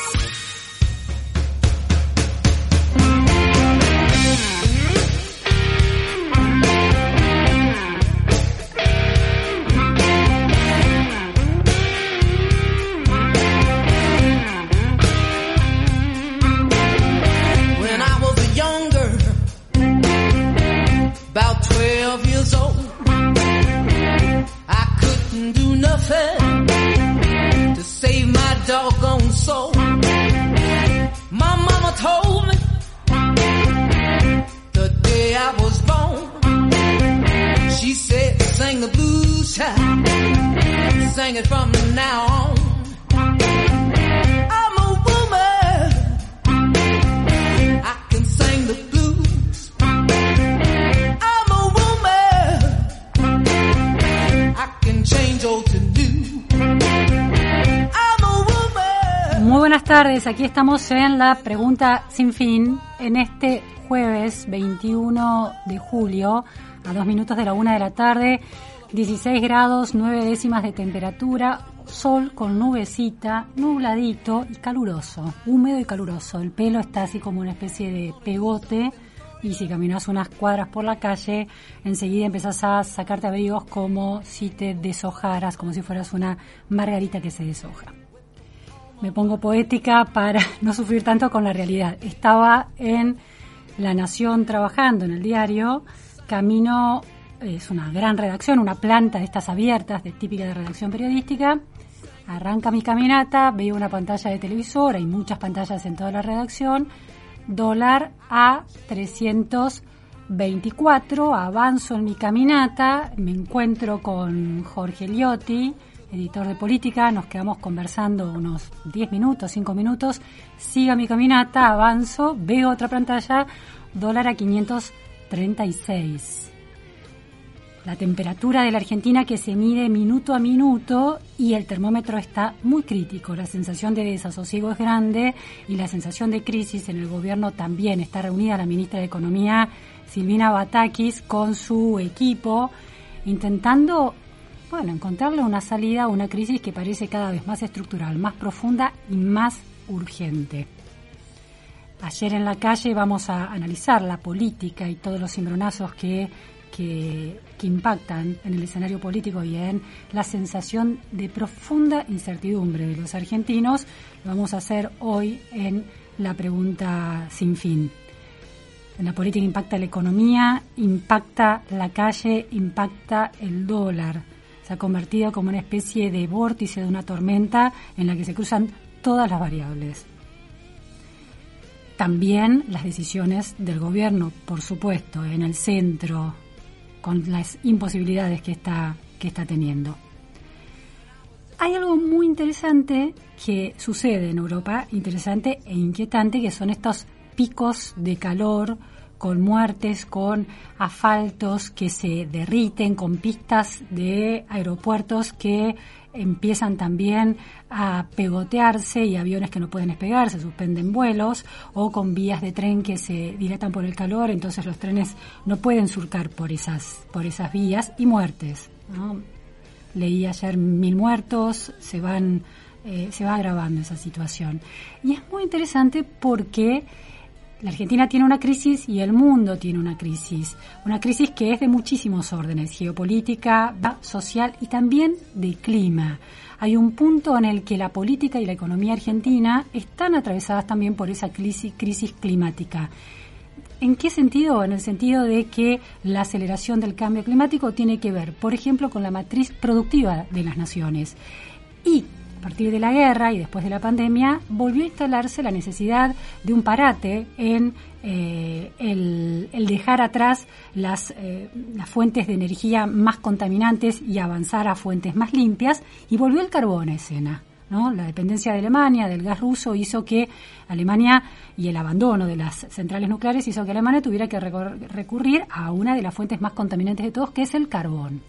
When I was a younger, about 12 years old, I couldn't do nothing told me the day I was born, she said, sing the blues, child, sing it from now on. I'm a woman. I can sing the blues. I'm a woman. I can change old to new. Muy buenas tardes, aquí estamos en la pregunta sin fin en este jueves 21 de julio a dos minutos de la una de la tarde, 16 grados, 9 décimas de temperatura, sol con nubecita, nubladito y caluroso, húmedo y caluroso. El pelo está así como una especie de pegote y si caminas unas cuadras por la calle, enseguida empezás a sacarte abrigos como si te deshojaras, como si fueras una margarita que se deshoja me pongo poética para no sufrir tanto con la realidad. Estaba en La Nación trabajando en el diario, camino, es una gran redacción, una planta de estas abiertas, de típica de redacción periodística. Arranca mi caminata, veo una pantalla de televisor, hay muchas pantallas en toda la redacción, dólar a 324, avanzo en mi caminata, me encuentro con Jorge Liotti, editor de política, nos quedamos conversando unos 10 minutos, 5 minutos, sigo mi caminata, avanzo, veo otra pantalla, dólar a 536. La temperatura de la Argentina que se mide minuto a minuto y el termómetro está muy crítico. La sensación de desasosiego es grande y la sensación de crisis en el gobierno también. Está reunida la ministra de Economía, Silvina Batakis, con su equipo, intentando bueno, encontrarle una salida a una crisis que parece cada vez más estructural, más profunda y más urgente. Ayer en la calle vamos a analizar la política y todos los cimbronazos que, que, impactan en el escenario político y en la sensación de profunda incertidumbre de los argentinos. Lo vamos a hacer hoy en la pregunta sin fin. En la política impacta la economía, impacta la calle, impacta el dólar se ha convertido como una especie de vórtice de una tormenta en la que se cruzan todas las variables. También las decisiones del gobierno, por supuesto, en el centro, con las imposibilidades que está, que está teniendo. Hay algo muy interesante que sucede en Europa, interesante e inquietante, que son estos picos de calor con muertes, con asfaltos que se derriten, con pistas de aeropuertos que empiezan también a pegotearse y aviones que no pueden despegar, se suspenden vuelos, o con vías de tren que se dilatan por el calor, entonces los trenes no pueden surcar por esas, por esas vías, y muertes. Leí ayer mil muertos, se van, eh, se va agravando esa situación. Y es muy interesante porque la Argentina tiene una crisis y el mundo tiene una crisis. Una crisis que es de muchísimos órdenes, geopolítica, social y también de clima. Hay un punto en el que la política y la economía argentina están atravesadas también por esa crisis, climática. ¿En qué sentido? En el sentido de que la aceleración del cambio climático tiene que ver, por ejemplo, con la matriz productiva de las naciones. Y a partir de la guerra y después de la pandemia, volvió a instalarse la necesidad de un parate en eh, el, dejar atrás las, eh, las fuentes de energía más contaminantes y avanzar a fuentes más limpias, y volvió el carbón a escena. ¿no? La dependencia de Alemania del gas ruso hizo que Alemania y el abandono de las centrales nucleares hizo que Alemania tuviera que recurrir a una de las fuentes más contaminantes de todos, que es el carbón.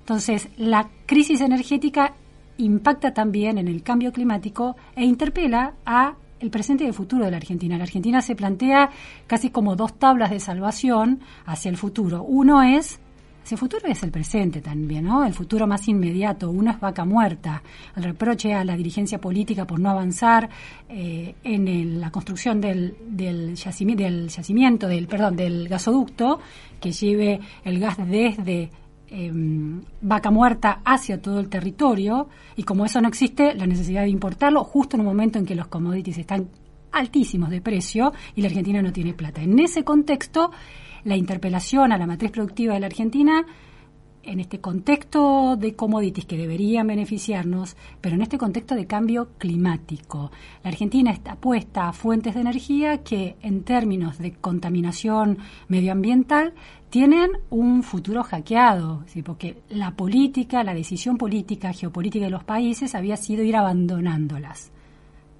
Entonces, la crisis energética impacta también en el cambio climático e interpela a el presente y el futuro de la Argentina. La Argentina se plantea casi como dos tablas de salvación hacia el futuro. Uno es ese futuro es el presente también, ¿no? El futuro más inmediato. Uno es vaca muerta. El reproche a la dirigencia política por no avanzar eh, en la construcción del, del, yacimiento, del, perdón, del gasoducto que lleve el gas desde em, vaca muerta hacia todo el territorio. Y como eso no existe, la necesidad de importarlo justo en un momento en que los commodities están altísimos de precio y la Argentina no tiene plata. En ese contexto, la interpelación a la matriz productiva de la Argentina en este contexto de commodities que deberían beneficiarnos, pero en este contexto de cambio climático. La Argentina está puesta a fuentes de energía que en términos de contaminación medioambiental tienen un futuro hackeado, porque la política, la decisión política, geopolítica de los países había sido ir abandonándolas.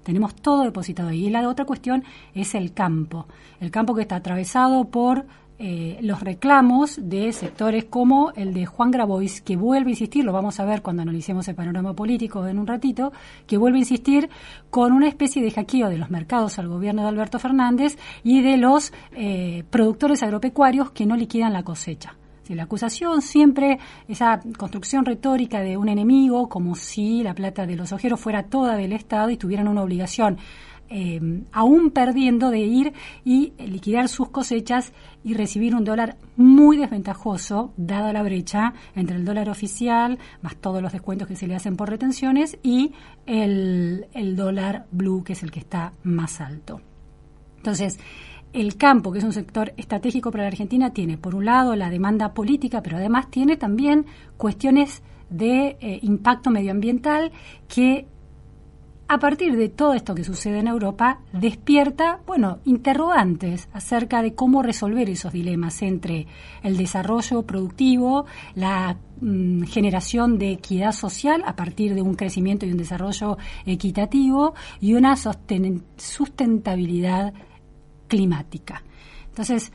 Tenemos todo depositado ahí. Y la otra cuestión es el campo. El campo que está atravesado por eh, los reclamos de sectores como el de Juan Grabois, que vuelve a insistir, lo vamos a ver cuando analicemos el panorama político en un ratito, que vuelve a insistir con una especie de hackeo de los mercados al gobierno de Alberto Fernández y de los eh, productores agropecuarios que no liquidan la cosecha. La acusación siempre, esa construcción retórica de un enemigo, como si la plata de los ojeros fuera toda del Estado y tuvieran una obligación eh, aún perdiendo de ir y liquidar sus cosechas y recibir un dólar muy desventajoso, dada la brecha entre el dólar oficial, más todos los descuentos que se le hacen por retenciones, y el, el dólar blue, que es el que está más alto. Entonces, el campo, que es un sector estratégico para la Argentina, tiene por un lado la demanda política, pero además tiene también cuestiones de eh, impacto medioambiental que a partir de todo esto que sucede en Europa, despierta, bueno, interrogantes acerca de cómo resolver esos dilemas entre el desarrollo productivo, la mm, generación de equidad social a partir de un crecimiento y un desarrollo equitativo y una sustentabilidad climática. Entonces,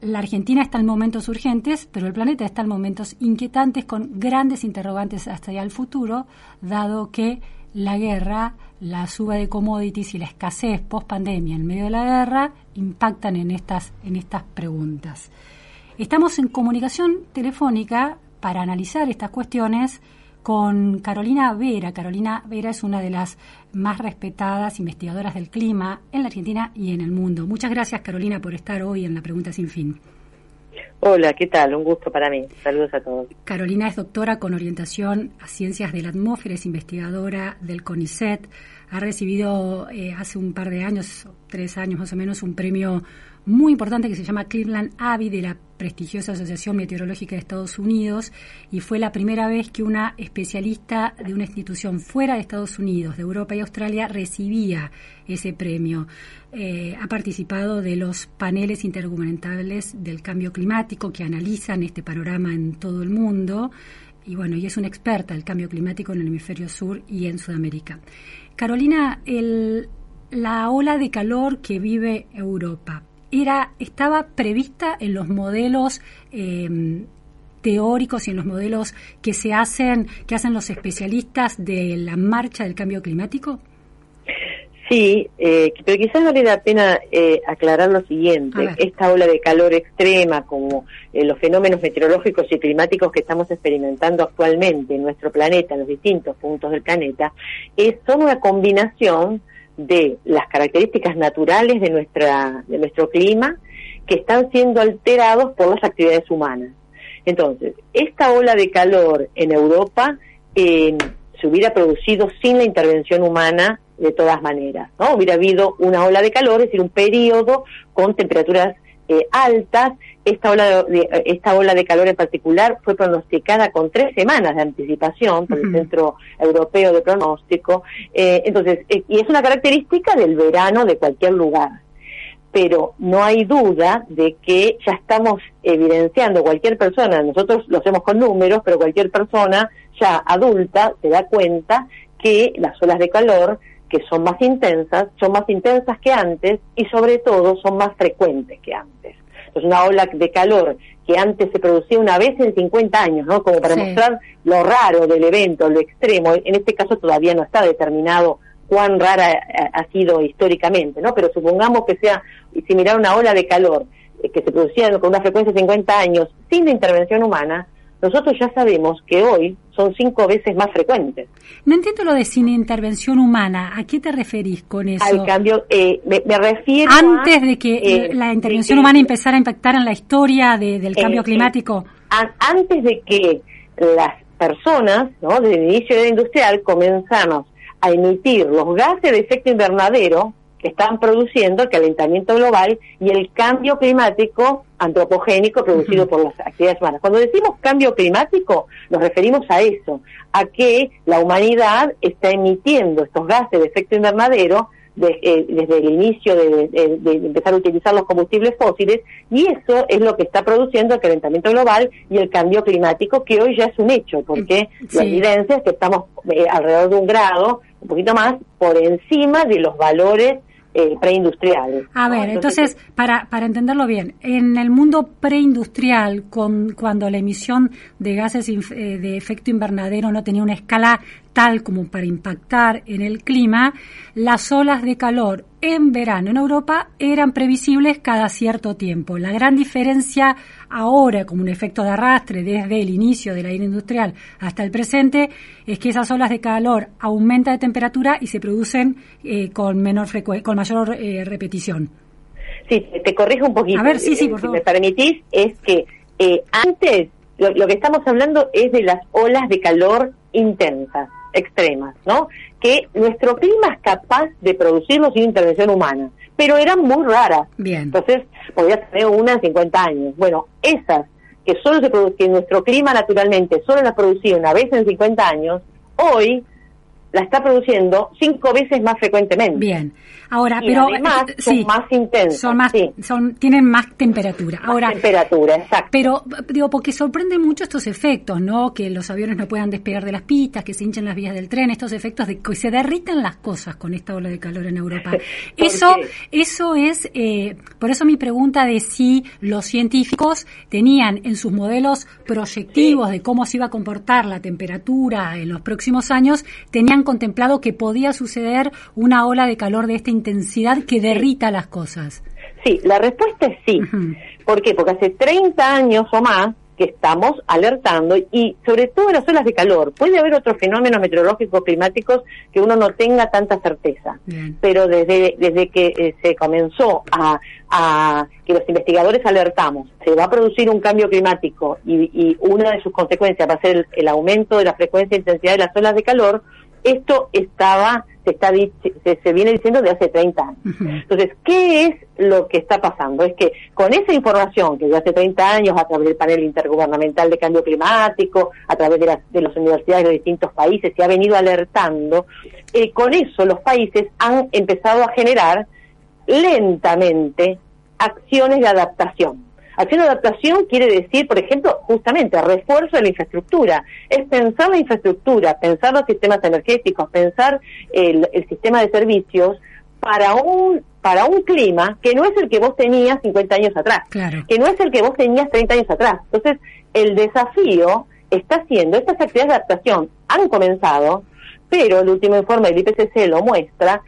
la Argentina está en momentos urgentes, pero el planeta está en momentos inquietantes con grandes interrogantes hasta allá al futuro, dado que la guerra, la suba de commodities y la escasez post pandemia en medio de la guerra impactan en estas, en estas preguntas. Estamos en comunicación telefónica para analizar estas cuestiones con Carolina Vera. Carolina Vera es una de las más respetadas investigadoras del clima en la Argentina y en el mundo. Muchas gracias, Carolina, por estar hoy en la Pregunta Sin Fin. Hola, ¿qué tal? Un gusto para mí. Saludos a todos. Carolina es doctora con orientación a ciencias de la atmósfera, es investigadora del CONICET. Ha recibido eh, hace un par de años, tres años más o menos, un premio muy importante que se llama Cleveland Abbey de la prestigiosa Asociación Meteorológica de Estados Unidos y fue la primera vez que una especialista de una institución fuera de Estados Unidos, de Europa y Australia recibía ese premio. Eh, ha participado de los paneles intergubernamentales del cambio climático que analizan este panorama en todo el mundo y bueno, y es una experta del cambio climático en el hemisferio sur y en Sudamérica. Carolina, la ola de calor que vive Europa, era, estaba prevista en los modelos em, teóricos y en los modelos que se hacen, que hacen los especialistas de la marcha del cambio climático? Sí, eh, pero quizás vale la pena eh, aclarar lo siguiente. Esta ola de calor extrema, como eh, los fenómenos meteorológicos y climáticos que estamos experimentando actualmente en nuestro planeta, en los distintos puntos del planeta, es, son una combinación de las características naturales de, nuestra, de nuestro clima que están siendo alterados por las actividades humanas. Entonces, esta ola de calor en Europa eh, se hubiera producido sin la intervención humana de todas maneras, ¿no? Hubiera habido una ola de calor, es decir, un periodo con temperaturas eh, altas. Esta ola de, esta ola de calor en particular fue pronosticada con tres semanas de anticipación por el Centro Europeo de Pronóstico. Eh, entonces, eh, y es una característica del verano de cualquier lugar. Pero no hay duda de que ya estamos evidenciando cualquier persona, nosotros lo hacemos con números, pero cualquier persona ya adulta se da cuenta que las olas de calor que son más intensas, son más intensas que antes y sobre todo son más frecuentes que antes. Entonces una ola de calor que antes se producía una vez en 50 años, ¿no? Como para mostrar lo raro del evento, lo extremo. En este caso todavía no está determinado cuán rara ha sido históricamente, ¿no? Pero supongamos que sea similar a una ola de calor eh, que se producía con una frecuencia de 50 años sin intervención humana, nosotros ya sabemos que hoy son cinco veces más frecuentes. No entiendo lo de sin intervención humana. ¿A qué te referís con eso? Al cambio, eh, me, refiero Antes de que eh, la intervención humana empezara a impactar en la historia del cambio climático. antes de que las personas, ¿no? desde el inicio de la industrial, comenzamos a emitir los gases de efecto invernadero que están produciendo el calentamiento global y el cambio climático antropogénico producido por las actividades humanas. Cuando decimos cambio climático, nos referimos a eso, a que la humanidad está emitiendo estos gases de efecto invernadero eh, desde el inicio de, empezar a utilizar los combustibles fósiles y eso es lo que está produciendo el calentamiento global y el cambio climático que hoy ya es un hecho porque la evidencia es que estamos eh, alrededor de un grado un poquito más por encima de los valores eh, preindustriales. A ver, entonces, para, para entenderlo bien, en el mundo preindustrial, con, cuando la emisión de gases eh, de efecto invernadero no tenía una escala tal como para impactar en el clima, las olas de calor en verano en Europa eran previsibles cada cierto tiempo. La gran diferencia ahora, como un efecto de arrastre desde el inicio de la era industrial hasta el presente, es que esas olas de calor aumentan de temperatura y se producen eh, con menor con mayor eh, repetición. Sí, te corrijo un poquito. A ver, sí, sí, por Si me permitís, es que eh, antes lo que estamos hablando es de las olas de calor intensas extremas, ¿no? Que nuestro clima es capaz de producirlo sin intervención humana, pero eran muy raras. Bien. Entonces, podía tener una en 50 años. Bueno, esas que solo se producen, nuestro clima naturalmente solo las producía una vez en 50 años, hoy la está produciendo cinco veces más frecuentemente. Bien. Ahora, pero además eh, son más intensas. Son más, son, tienen más temperatura. Ahora, temperatura, exacto. Pero digo, porque sorprende mucho estos efectos, ¿no? Que los aviones no puedan despegar de las pistas, que se hinchen las vías del tren, estos efectos de que se derriten las cosas con esta ola de calor en Europa. eso, eso es, eh, por eso mi pregunta de si los científicos tenían en sus modelos proyectivos de cómo se iba a comportar la temperatura en los próximos años, tenían contemplado que podía suceder una ola de calor de esta intensidad que derrita las cosas? Sí, la respuesta es sí. ¿Por qué? Porque hace 30 años o más que estamos alertando y sobre todo en las olas de calor. Puede haber otros fenómenos meteorológicos climáticos que uno no tenga tanta certeza, pero desde, desde que eh, se comenzó a, a, que los investigadores alertamos, se va a producir un cambio climático y, una de sus consecuencias va a ser el, aumento de la frecuencia e intensidad de las olas de calor, esto estaba se está se, viene diciendo de hace 30 años. Entonces, ¿qué es lo que está pasando? Es que con esa información que de hace 30 años a través del panel intergubernamental de cambio climático, a través de, las, de las universidades de distintos países se ha venido alertando, eh, con eso los países han empezado a generar lentamente acciones de adaptación. Acción de adaptación quiere decir, por ejemplo, justamente refuerzo de la infraestructura. Es pensar la infraestructura, pensar los sistemas energéticos, pensar el, sistema de servicios para un para un clima que no es el que vos tenías 50 años atrás, que no es el que vos tenías 30 años atrás. Entonces, el desafío está siendo, estas actividades de adaptación han comenzado, pero el último informe del IPCC lo muestra,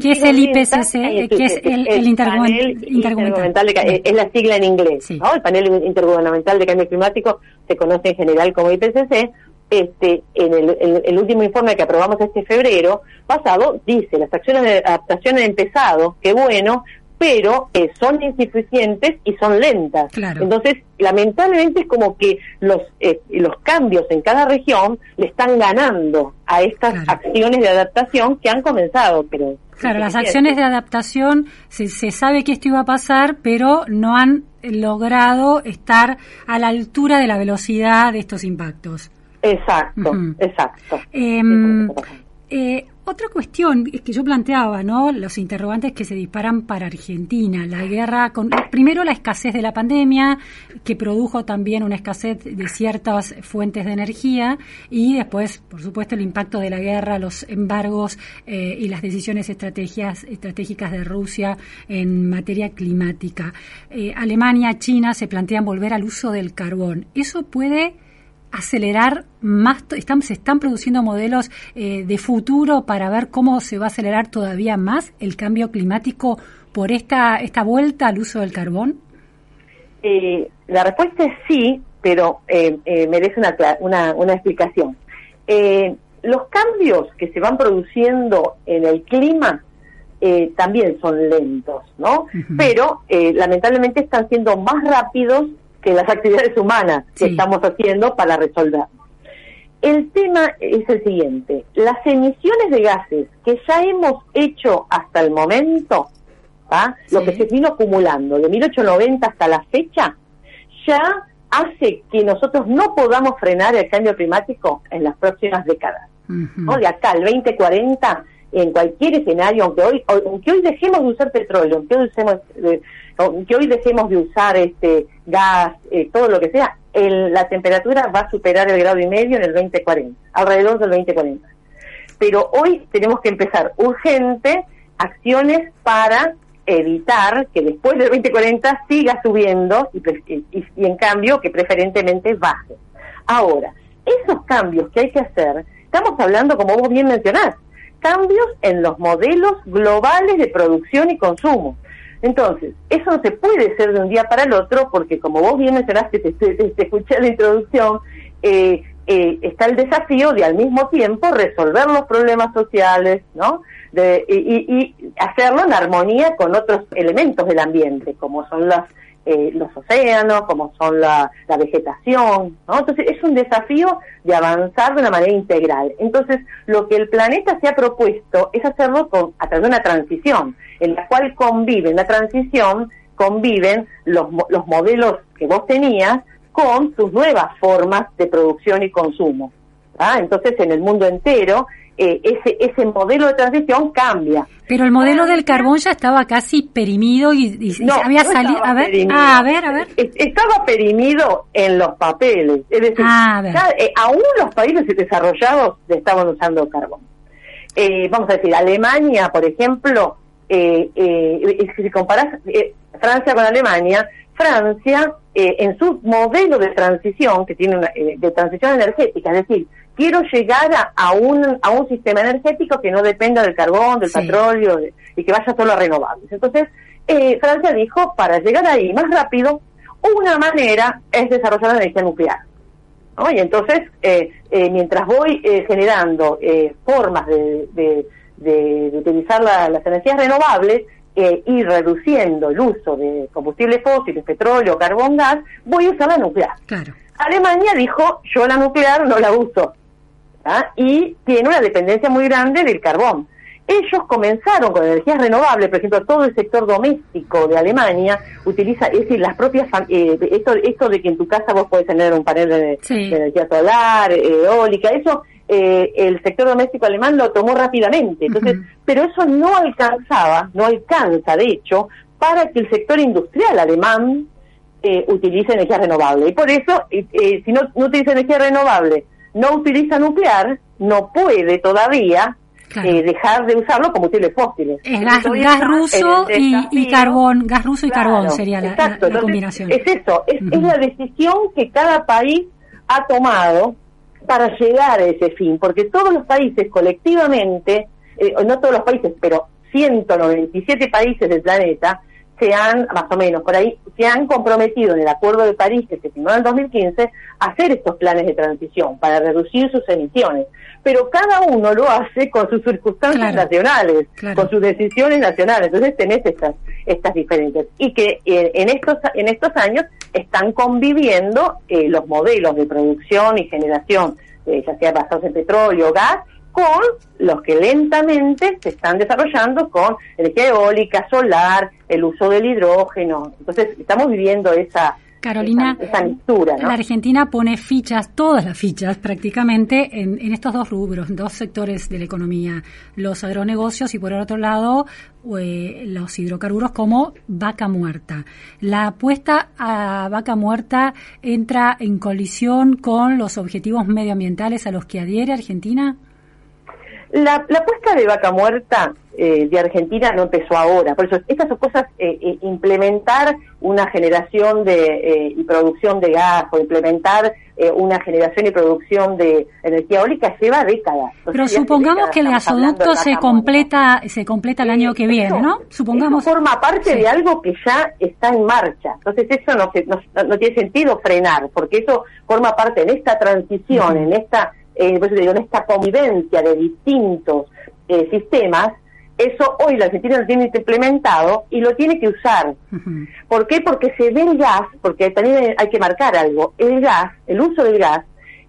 ¿Qué es el IPCC? ¿Qué es el, el, intergubernamental? De, es la sigla en inglés. ¿no? El panel intergubernamental de cambio climático se conoce en general como IPCC. Este, en el, el, último informe que aprobamos este febrero pasado dice las acciones de adaptación han empezado, qué bueno, pero eh, son insuficientes y son lentas. Entonces, lamentablemente es como que los, eh, los cambios en cada región le están ganando a estas acciones de adaptación que han comenzado, pero... Claro, las acciones de adaptación, se, se sabe que esto iba a pasar, pero no han logrado estar a la altura de la velocidad de estos impactos. Exacto, exacto. Em, eh, otra cuestión es que yo planteaba, ¿no? Los interrogantes que se disparan para Argentina, la guerra con primero la escasez de la pandemia que produjo también una escasez de ciertas fuentes de energía y después, por supuesto, el impacto de la guerra, los embargos eh, y las decisiones estrategias, estratégicas de Rusia en materia climática. Eh, Alemania, China se plantean volver al uso del carbón. Eso puede acelerar más, están, se están produciendo modelos eh, de futuro para ver cómo se va a acelerar todavía más el cambio climático por esta, esta vuelta al uso del carbón? Eh, la respuesta es sí, pero eh, merece una, una, una explicación. los cambios que se van produciendo en el clima también son lentos, ¿no? Pero lamentablemente están siendo más rápidos que las actividades humanas que estamos haciendo para resolver. El tema es el siguiente, las emisiones de gases que ya hemos hecho hasta el momento, lo que se vino acumulando de 1890 hasta la fecha, ya hace que nosotros no podamos frenar el cambio climático en las próximas décadas. De acá al 2040, en cualquier escenario, aunque hoy, aunque hoy dejemos de usar petróleo, aunque hoy usemos, eh, que hoy dejemos de usar este gas, eh, todo lo que sea, la temperatura va a superar el grado y medio en el 2040, alrededor del 2040. Pero hoy tenemos que empezar urgente acciones para evitar que después del 2040 siga subiendo y, y en cambio que preferentemente baje. Ahora, esos cambios que hay que hacer, estamos hablando, como vos bien mencionás, cambios en los modelos globales de producción y consumo. Entonces, eso no se puede hacer de un día para el otro porque, como vos bien mencionaste, te, te, escuché la introducción, eh, eh, está el desafío de al mismo tiempo resolver los problemas sociales, ¿no? De, y, y, hacerlo en armonía con otros elementos del ambiente, como son las eh, los océanos, como son la, vegetación, ¿no? Entonces es un desafío de avanzar de una manera integral. Entonces lo que el planeta se ha propuesto es hacerlo con, a través de una transición, en la cual conviven, la transición conviven los, los modelos que vos tenías con sus nuevas formas de producción y consumo. Entonces en el mundo entero eh, ese, ese modelo de transición cambia. Pero el modelo del carbón ya estaba casi perimido y, no, había salido. A ver, ah, a ver, a ver. Estaba perimido en los papeles. Es decir, ah, eh, aún los países desarrollados estaban usando carbón. Eh, vamos a decir, Alemania, por ejemplo, eh, si comparas Francia con Alemania, Francia, en su modelo de transición, que tiene una, de transición energética, es decir, quiero llegar a, un, a un sistema energético que no dependa del carbón, del petróleo y que vaya solo a renovables. Entonces, eh, Francia dijo, para llegar ahí más rápido, una manera es desarrollar la energía nuclear. Y entonces, eh, eh, mientras voy generando formas de, utilizar las energías renovables y reduciendo el uso de combustibles fósiles, petróleo, carbón, gas, voy a usar la nuclear. Alemania dijo, yo la nuclear no la uso. ¿Ah? y tiene una dependencia muy grande del carbón. Ellos comenzaron con energías renovables, por ejemplo, todo el sector doméstico de Alemania utiliza, es decir, las propias, eh, esto, esto de que en tu casa vos podés tener un panel de, energía solar, eólica, eso eh, el sector doméstico alemán lo tomó rápidamente. Entonces, pero eso no alcanzaba, no alcanza, de hecho, para que el sector industrial alemán eh, utilice energía renovable. Y por eso, si no, no utiliza energía renovable, no utiliza nuclear, no puede todavía eh, dejar de usarlo como combustibles fósiles. Es gas, ruso y, carbón, gas ruso y carbón sería la, combinación. Es eso, es, la decisión que cada país ha tomado para llegar a ese fin, porque todos los países colectivamente, eh, no todos los países, pero 197 países del planeta, se han, más o menos por ahí, se han comprometido en el Acuerdo de París que se firmó en 2015 a hacer estos planes de transición para reducir sus emisiones. Pero cada uno lo hace con sus circunstancias nacionales, con sus decisiones nacionales. Entonces tenés estas, estas diferencias. Y que eh, en, estos, en estos años están conviviendo eh, los modelos de producción y generación, eh, ya sea basados en petróleo, gas, con los que lentamente se están desarrollando con energía eólica, solar, el uso del hidrógeno. Entonces, estamos viviendo esa, Carolina, la Argentina pone fichas, todas las fichas prácticamente, en, estos dos rubros, dos sectores de la economía, los agronegocios y por el otro lado eh, los hidrocarburos como vaca muerta. La apuesta a vaca muerta entra en colisión con los objetivos medioambientales a los que adhiere Argentina. La, la apuesta de vaca muerta eh, de Argentina no empezó ahora. Por eso, estas son cosas, eh, eh, implementar una generación de, y producción de gas o implementar una generación y producción de energía eólica lleva décadas. Pero supongamos que el gasoducto se completa se completa el año que viene, ¿no? Supongamos. Eso forma parte de algo que ya está en marcha. Entonces eso no, no, tiene sentido frenar, porque eso forma parte en esta transición, en esta eh, pues en esta convivencia de distintos sistemas, eso hoy la Argentina lo tiene implementado y lo tiene que usar. ¿Por qué? Porque se ve el gas, porque también hay que marcar algo, el gas, el uso del gas,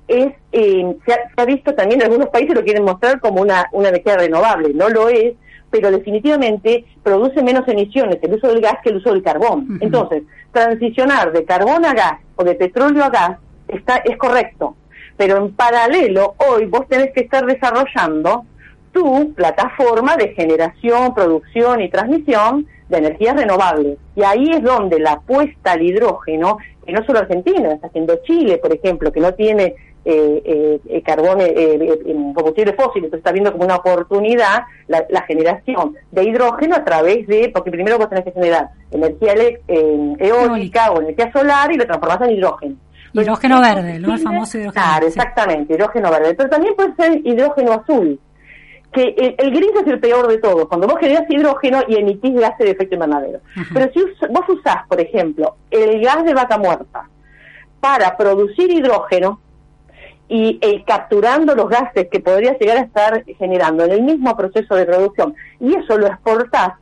es eh, se, ha, visto también en algunos países lo quieren mostrar como una, una energía renovable, no lo es, pero definitivamente produce menos emisiones el uso del gas que el uso del carbón. Entonces, transicionar de carbón a gas o de petróleo a gas está es correcto, pero en paralelo hoy vos tenés que estar desarrollando tu plataforma de generación, producción y transmisión de energías renovables. Y ahí es donde la apuesta al hidrógeno, que no solo Argentina, está haciendo Chile, por ejemplo, que no tiene eh, eh, eh carbón, eh, eh combustible fósil, entonces está viendo como una oportunidad la, generación de hidrógeno a través de, porque primero vos tenés que generar energía eólica o energía solar y lo transformás en hidrógeno. Hidrógeno verde, ¿no? El famoso hidrógeno. Claro, exactamente, hidrógeno verde. Pero también puede ser hidrógeno azul que el, gris es el peor de todos, cuando vos generás hidrógeno y emitís gases de efecto invernadero. Pero si vos usás, por ejemplo, el gas de vaca muerta para producir hidrógeno y eh, capturando los gases que podrías llegar a estar generando en el mismo proceso de producción, y eso lo exportás,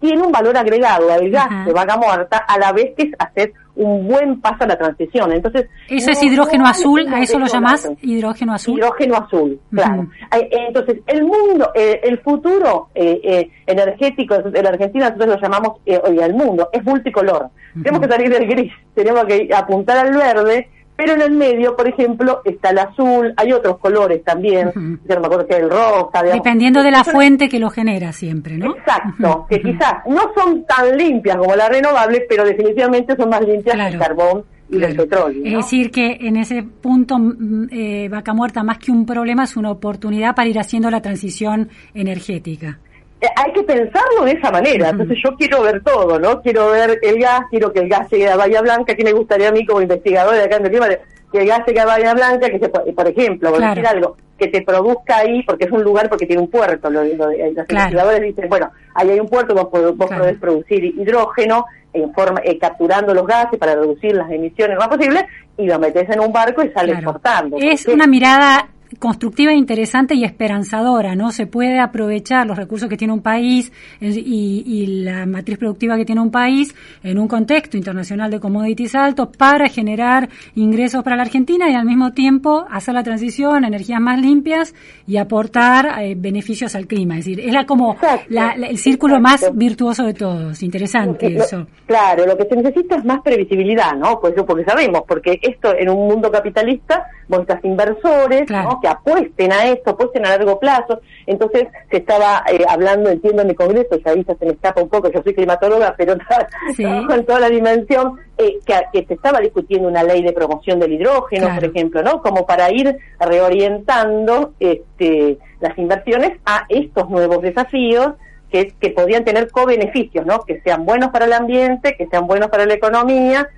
tiene un valor agregado al gas de vaca muerta a la vez que es hacer un buen paso a la transición. Entonces, eso es hidrógeno azul, a eso lo llamás hidrógeno azul. Hidrógeno azul, claro. Eh, entonces, el mundo, eh, el futuro eh, energético de la Argentina, nosotros lo llamamos hoy el mundo, es multicolor. Tenemos que salir del gris, tenemos que apuntar al verde pero en el medio, por ejemplo, está el azul, hay otros colores también, yo no me acuerdo que el rosa. Dependiendo de la fuente que lo genera siempre, ¿no? Exacto, que quizás no son tan limpias como las renovables, pero definitivamente son más limpias que el carbón y el petróleo. Es decir, que en ese punto mm, eh, Vaca Muerta, más que un problema, es una oportunidad para ir haciendo la transición energética. Eh, hay que pensarlo de esa manera. Entonces yo quiero ver todo, ¿no? Quiero ver el gas, quiero que el gas llegue a Bahía Blanca, que me gustaría a mí como investigador de acá en el clima, que el gas llegue a Bahía Blanca, que se, por ejemplo, voy a decir algo, que te produzca ahí, porque es un lugar porque tiene un puerto. Lo, los investigadores dicen, bueno, ahí hay un puerto, vos, vos podés producir hidrógeno en forma, eh, capturando los gases para reducir las emisiones lo más posible y lo metes en un barco y sale exportando. Es una mirada constructiva, interesante y esperanzadora, ¿no? Se puede aprovechar los recursos que tiene un país y, la matriz productiva que tiene un país en un contexto internacional de commodities altos para generar ingresos para la Argentina y al mismo tiempo hacer la transición a energías más limpias y aportar eh, beneficios al clima. Es decir, es la, como el círculo más virtuoso de todos. Interesante eso. Claro, lo que se necesita es más previsibilidad, ¿no? Pues porque sabemos, porque esto en un mundo capitalista, vos estás inversores, ¿no? Que apuesten a esto, apuesten a largo plazo. Entonces se estaba eh, hablando, entiendo, en el Congreso, ya ahí se me escapa un poco, yo soy climatóloga, pero trabajo en toda la dimensión, eh, que, se estaba discutiendo una ley de promoción del hidrógeno, por ejemplo, ¿no? Como para ir reorientando este, las inversiones a estos nuevos desafíos que, que podrían tener co-beneficios, ¿no? Que sean buenos para el ambiente, que sean buenos para la economía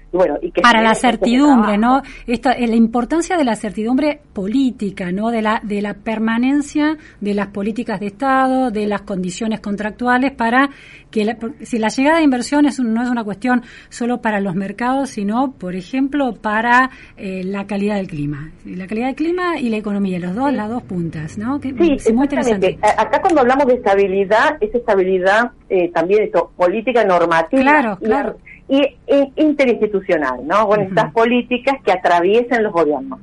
para la certidumbre, ¿no? Esta, eh, la importancia de la certidumbre política, ¿no? De la de la permanencia de las políticas de Estado, de las condiciones contractuales para que si la llegada de inversiones no es una cuestión solo para los mercados, sino, por ejemplo, para eh, la calidad del clima, la calidad del clima y la economía, los dos, las dos puntas, ¿no? Que, sí, es muy interesante. Acá cuando hablamos de estabilidad, es estabilidad eh, también esto, política normativa. Claro, claro y, interinstitucional, ¿no? Con estas políticas que atraviesen los gobiernos.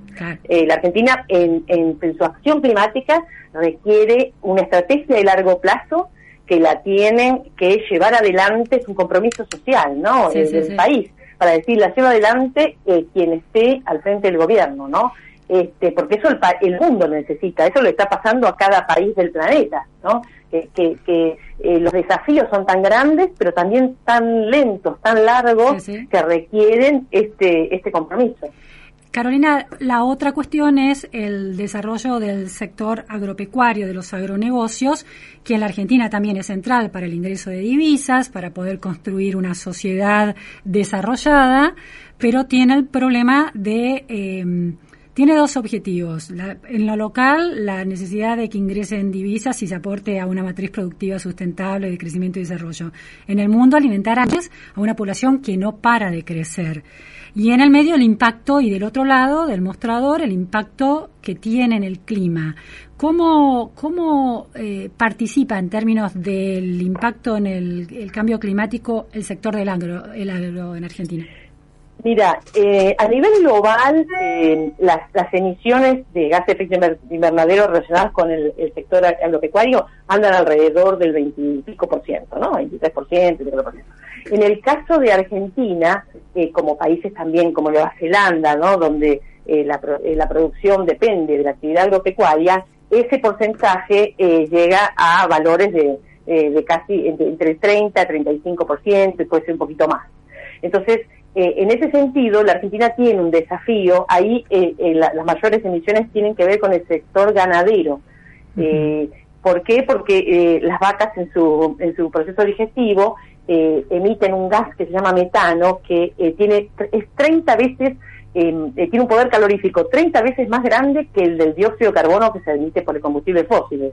Eh, la Argentina, en, en, su acción climática, requiere una estrategia de largo plazo que la tienen que llevar adelante, es un compromiso social, ¿no? del país para decir la lleva adelante eh, quien esté al frente del gobierno, ¿no? Este, porque eso el, el, mundo necesita, eso le está pasando a cada país del planeta, ¿no? Que, que, eh, los desafíos son tan grandes, pero también tan lentos, tan largos, que requieren este, este compromiso. Carolina, la otra cuestión es el desarrollo del sector agropecuario, de los agronegocios, que en la Argentina también es central para el ingreso de divisas, para poder construir una sociedad desarrollada, pero tiene el problema de... Eh, tiene dos objetivos. en lo local, la necesidad de que ingresen divisas y se aporte a una matriz productiva sustentable de crecimiento y desarrollo. En el mundo, alimentar a una población que no para de crecer. Y en el medio, el impacto, y del otro lado del mostrador, el impacto que tiene en el clima. ¿Cómo, cómo eh, participa en términos del impacto en el, cambio climático el sector del agro, el agro en Argentina? Mira, eh, a nivel global, eh, las, emisiones de gases de efecto invernadero relacionadas con el, sector agropecuario andan alrededor del 25 por ciento, ¿no? 23%, 23%. En el caso de Argentina, eh, como países también como Nueva Zelanda, ¿no? Donde la, la, producción depende de la actividad agropecuaria, ese porcentaje llega a valores de, de casi entre, entre 30 y 35%, y puede ser un poquito más. Entonces, eh, en ese sentido, la Argentina tiene un desafío. Ahí eh, eh, las mayores emisiones tienen que ver con el sector ganadero. ¿Por qué? Porque las vacas en su, en su proceso digestivo emiten un gas que se llama metano, que tiene es 30 veces, em, tiene un poder calorífico 30 veces más grande que el del dióxido de carbono que se emite por el combustible fósil.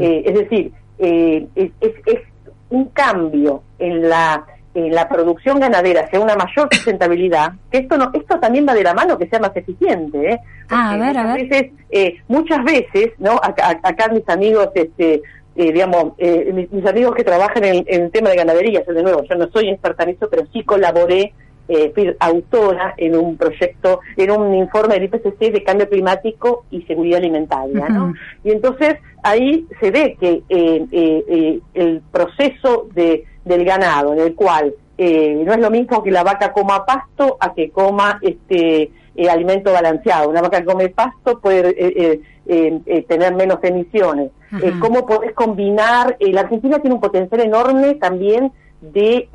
es decir, es, es un cambio en la eh, la producción ganadera sea una mayor sustentabilidad, que esto no, esto también va de la mano que sea más eficiente, ¿eh? Ah, a ver, a ver. Veces, eh, muchas veces, ¿no? Acá, acá mis amigos, este, eh, digamos, eh, mis, amigos que trabajan en, el tema de ganadería, yo de nuevo, yo no soy experta en eso, pero sí colaboré, eh, fui autora en un proyecto, en un informe del IPCC de cambio climático y seguridad alimentaria, ¿no? Y entonces ahí se ve que el proceso de del ganado, en el cual eh, no es lo mismo que la vaca coma pasto a que coma este eh, alimento balanceado. Una vaca que come pasto puede eh, tener menos emisiones. ¿Cómo podés combinar? la Argentina tiene un potencial enorme también de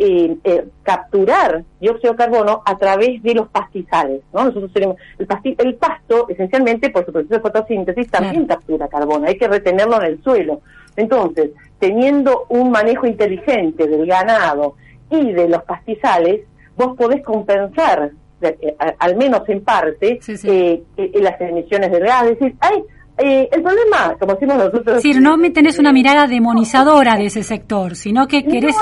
capturar dióxido de carbono a través de los pastizales. ¿no? Nosotros tenemos el, el pasto, esencialmente por su proceso de fotosíntesis, también captura carbono. Hay que retenerlo en el suelo. Entonces, teniendo un manejo inteligente del ganado y de los pastizales, vos podés compensar, eh, al menos en parte, eh, eh, las emisiones de gas. Es decir, hay eh, el problema, como decimos nosotros... Sí, no me tenés una mirada demonizadora de ese sector, sino que querés,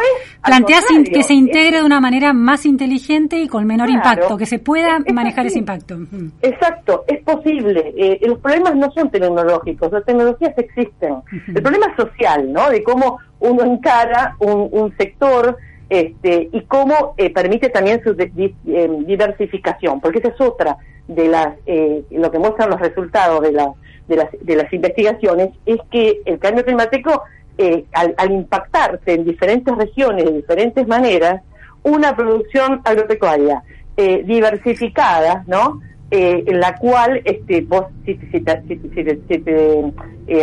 plantear que se integre de una manera más inteligente y con menor impacto, que se pueda manejar ese impacto. Exacto, es posible. Eh, los problemas no son tecnológicos, las tecnologías existen. El problema es social, ¿no? De cómo uno encara un, sector este, y cómo eh, permite también su diversificación, porque esa es otra de las, lo que muestran los resultados de las de las, de las investigaciones es que el cambio climático, eh, al, al, impactarse en diferentes regiones de diferentes maneras, una producción agropecuaria eh, diversificada, ¿no? Eh, en la cual este, vos, si, si, si, te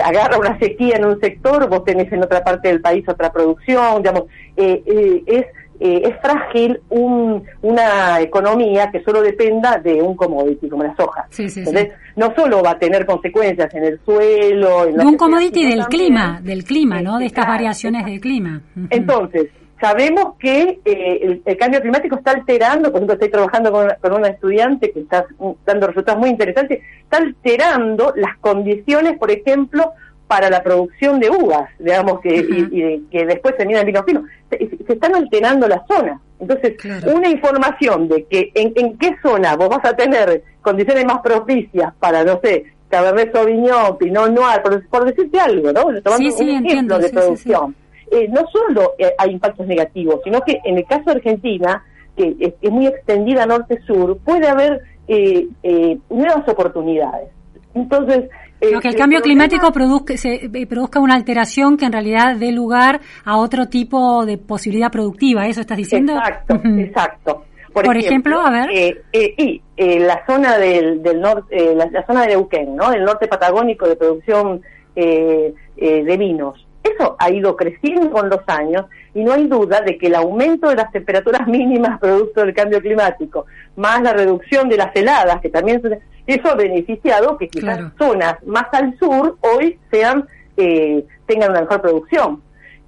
agarra una sequía en un sector, vos tenés en otra parte del país otra producción, digamos, es eh, es frágil una economía que solo dependa de un commodity como la soja. Entonces, no solo va a tener consecuencias en el suelo... En de un commodity del clima, del clima, ¿no? De estas variaciones del clima. Entonces, sabemos que eh, el, cambio climático está alterando, por ejemplo, estoy trabajando con, con una estudiante que está dando resultados muy interesantes, está alterando las condiciones, por ejemplo, para la producción de uvas, digamos, que, y, que después se en vino fino. Se, están alterando las zonas. Entonces, una información de que en, qué zona vos vas a tener condiciones más propicias para, no sé, Cabernet Sauvignon, Pinot Noir, por, decirte algo, ¿no? Tomando un ejemplo de producción. Eh, no solo eh, hay impactos negativos, sino que en el caso de Argentina, que es, muy extendida norte-sur, puede haber eh, nuevas oportunidades. Entonces, que el, cambio climático produzca, se, eh, produzca una alteración que en realidad dé lugar a otro tipo de posibilidad productiva, ¿eso estás diciendo? Exacto, exacto. Por, ejemplo, a ver. Eh, eh, y eh, la zona del, del norte, la, zona de Neuquén, ¿no? El norte patagónico de producción de vinos. Eso ha ido creciendo con los años y no hay duda de que el aumento de las temperaturas mínimas producto del cambio climático, más la reducción de las heladas, que también eso ha beneficiado que quizás zonas más al sur hoy sean tengan una mejor producción.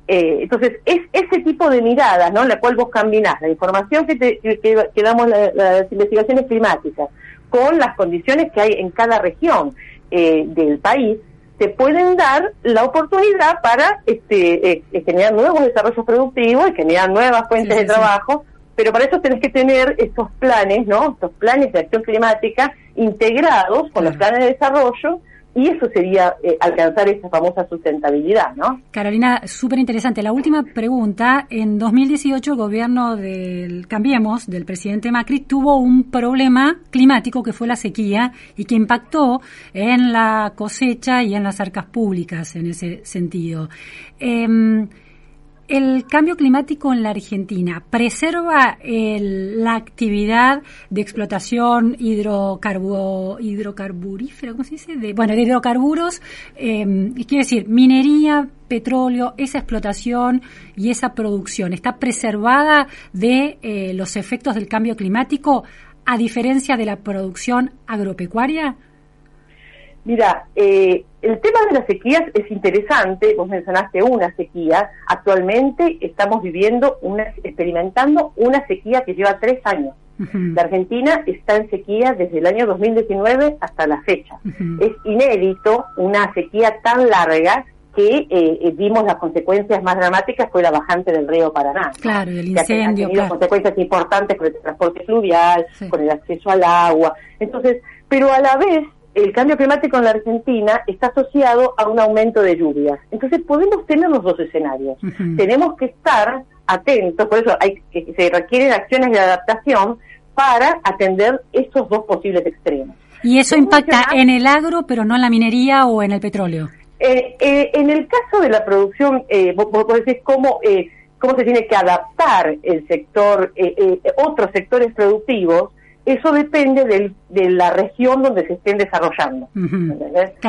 Eh, entonces, es ese tipo de mirada, ¿no? En la cual vos combinás la información que, te, que, damos las investigaciones climáticas con las condiciones que hay en cada región eh, del país, te pueden dar la oportunidad para este, eh, generar nuevos desarrollos productivos y generar nuevas fuentes de trabajo, pero para eso tenés que tener estos planes, ¿no? Estos planes de acción climática integrados con los planes de desarrollo y eso sería eh, alcanzar esa famosa sustentabilidad, ¿no? Carolina, súper interesante. La última pregunta. En 2018 el gobierno del Cambiemos, del presidente Macri, tuvo un problema climático que fue la sequía y que impactó en la cosecha y en las arcas públicas en ese sentido. Eh, el cambio climático en la Argentina preserva la actividad de explotación hidrocarburífera, ¿cómo se dice? De, bueno, de hidrocarburos, eh, quiere decir, minería, petróleo, esa explotación y esa producción está preservada de eh, los efectos del cambio climático a diferencia de la producción agropecuaria? Mira, eh, el tema de las sequías es interesante, vos mencionaste una sequía, actualmente estamos viviendo, una, experimentando una sequía que lleva tres años. La Argentina está en sequía desde el año 2019 hasta la fecha. Es inédito una sequía tan larga que eh, eh, vimos las consecuencias más dramáticas fue la bajante del río Paraná. Claro, el incendio. Ha tenido consecuencias importantes con el transporte fluvial, con el acceso al agua. Entonces, pero a la vez el cambio climático en la Argentina está asociado a un aumento de lluvias. Entonces podemos tener los dos escenarios. Tenemos que estar atentos, por eso hay que se requieren acciones de adaptación para atender esos dos posibles extremos. ¿Y eso impacta en el agro, pero no en la minería o en el petróleo? Eh, eh, en el caso de la producción, eh, vos, vos decís cómo, eh, cómo se tiene que adaptar el sector, otros sectores productivos, eso depende de la región donde se estén desarrollando.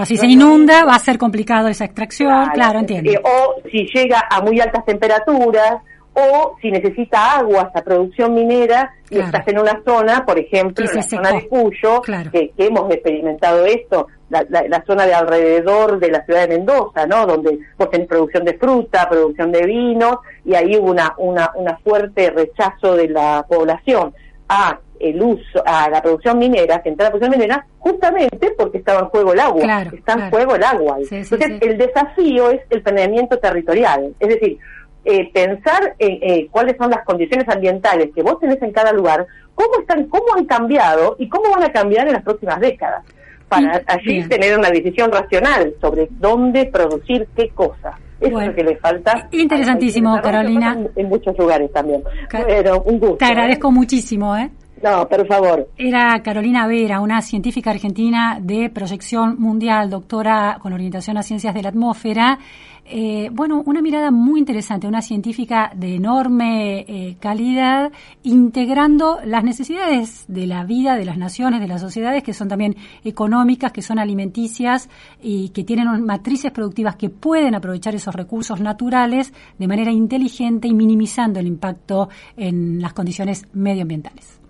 si se inunda va a ser complicado esa extracción, claro, entiendo. Eh, o si llega a muy altas temperaturas, o si necesita agua esa producción minera y estás en una zona, por ejemplo, en la zona de Cuyo, que, hemos experimentado esto, la, zona de alrededor de la ciudad de Mendoza, ¿no? Donde vos tenés producción de fruta, producción de vinos, y ahí hubo una, una, una fuerte rechazo de la población a el uso, a la producción minera, que entra la producción minera, justamente porque estaba en juego el agua, está en juego el agua. Entonces, el desafío es el planeamiento territorial, es decir, eh, pensar en eh, cuáles son las condiciones ambientales que vos tenés en cada lugar, cómo están, cómo han cambiado y cómo van a cambiar en las próximas décadas, para allí tener una decisión racional sobre dónde producir qué cosa. Eso es lo que le falta. Interesantísimo, Carolina. En, muchos lugares también. Pero un gusto. Te agradezco muchísimo, ¿eh? No, por favor. Era Carolina Vera, una científica argentina de proyección mundial, doctora con orientación a ciencias de la atmósfera. Eh, bueno, una mirada muy interesante, una científica de enorme eh, calidad, integrando las necesidades de la vida de las naciones, de las sociedades, que son también económicas, que son alimenticias y que tienen matrices productivas que pueden aprovechar esos recursos naturales de manera inteligente y minimizando el impacto en las condiciones medioambientales.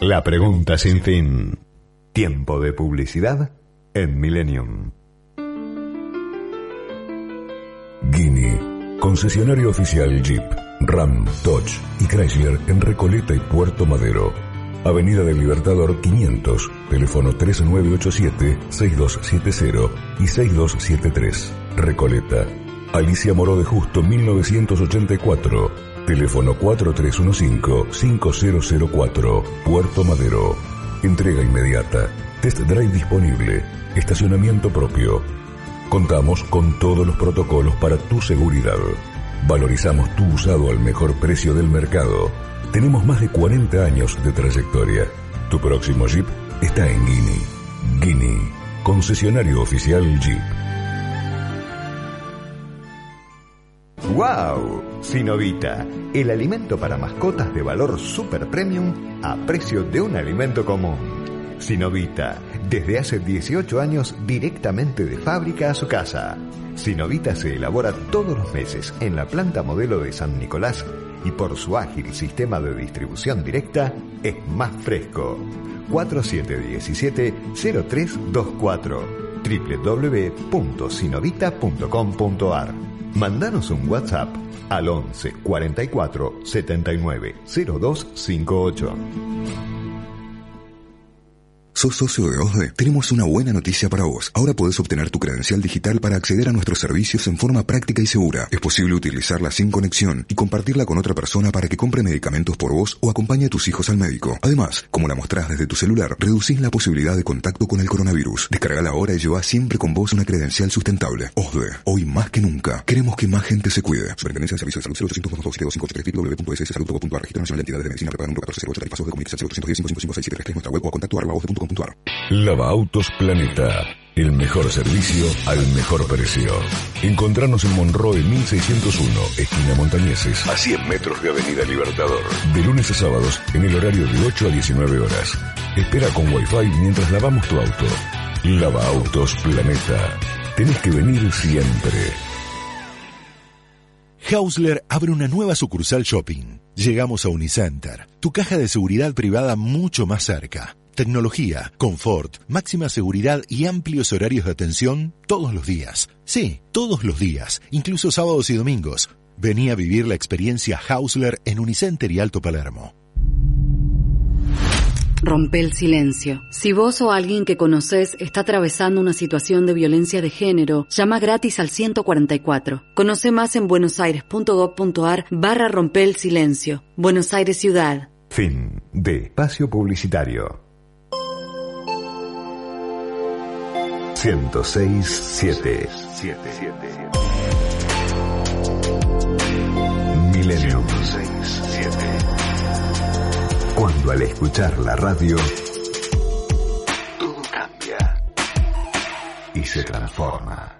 La pregunta sin fin. Tiempo de publicidad en Millennium. Guinea, concesionario oficial Jeep, Ram, Dodge y Chrysler en Recoleta y Puerto Madero. Avenida del Libertador 500, teléfono 3987-6270 y 6273. Recoleta. Alicia Moró de Justo 1984 Teléfono 4315-5004, Puerto Madero. Entrega inmediata. Test drive disponible. Estacionamiento propio. Contamos con todos los protocolos para tu seguridad. Valorizamos tu usado al mejor precio del mercado. Tenemos más de 40 años de trayectoria. Tu próximo Jeep está en Guinea. Guinea, concesionario oficial Jeep. ¡Wow! Sinovita, el alimento para mascotas de valor super premium a precio de un alimento común. Sinovita, desde hace 18 años directamente de fábrica a su casa. Sinovita se elabora todos los meses en la planta modelo de San Nicolás y por su ágil sistema de distribución directa es más fresco. 4717-0324 www.sinovita.com.ar Mandanos un WhatsApp al 11 44 79 0258. ¿Sos socio de OSDE? Tenemos una buena noticia para vos. Ahora podés obtener tu credencial digital para acceder a nuestros servicios en forma práctica y segura. Es posible utilizarla sin conexión y compartirla con otra persona para que compre medicamentos por vos o acompañe a tus hijos al médico. Además, como la mostrás desde tu celular, reducís la posibilidad de contacto con el coronavirus. Descargala ahora y lleva siempre con vos una credencial sustentable. OSDE, hoy más que nunca, queremos que más gente se cuide. Superintendencia de Servicios de Salud 0800 www.sssalud.gov.ar Registro Nacional de Entidades de Medicina Prepaga número 1408 Tarifazos de Comunicación 0810 nuestra web o a contacto arroba Lava Autos Planeta. El mejor servicio al mejor precio. Encontrarnos en Monroe 1601, esquina Montañeses, a 100 metros de Avenida Libertador. De lunes a sábados, en el horario de 8 a 19 horas. Espera con Wi-Fi mientras lavamos tu auto. Lava Autos Planeta. Tenés que venir siempre. Hausler abre una nueva sucursal shopping. Llegamos a Unicenter, tu caja de seguridad privada mucho más cerca. Tecnología, confort, máxima seguridad y amplios horarios de atención todos los días. Sí, todos los días, incluso sábados y domingos. Vení a vivir la experiencia Hausler en Unicenter y Alto Palermo. Rompe el silencio. Si vos o alguien que conoces está atravesando una situación de violencia de género, llama gratis al 144. Conoce más en buenosaires.gov.ar barra rompe el silencio. Buenos Aires Ciudad. Fin de espacio publicitario. 106.7 Milenio Cuando al escuchar la radio todo cambia. y se transforma.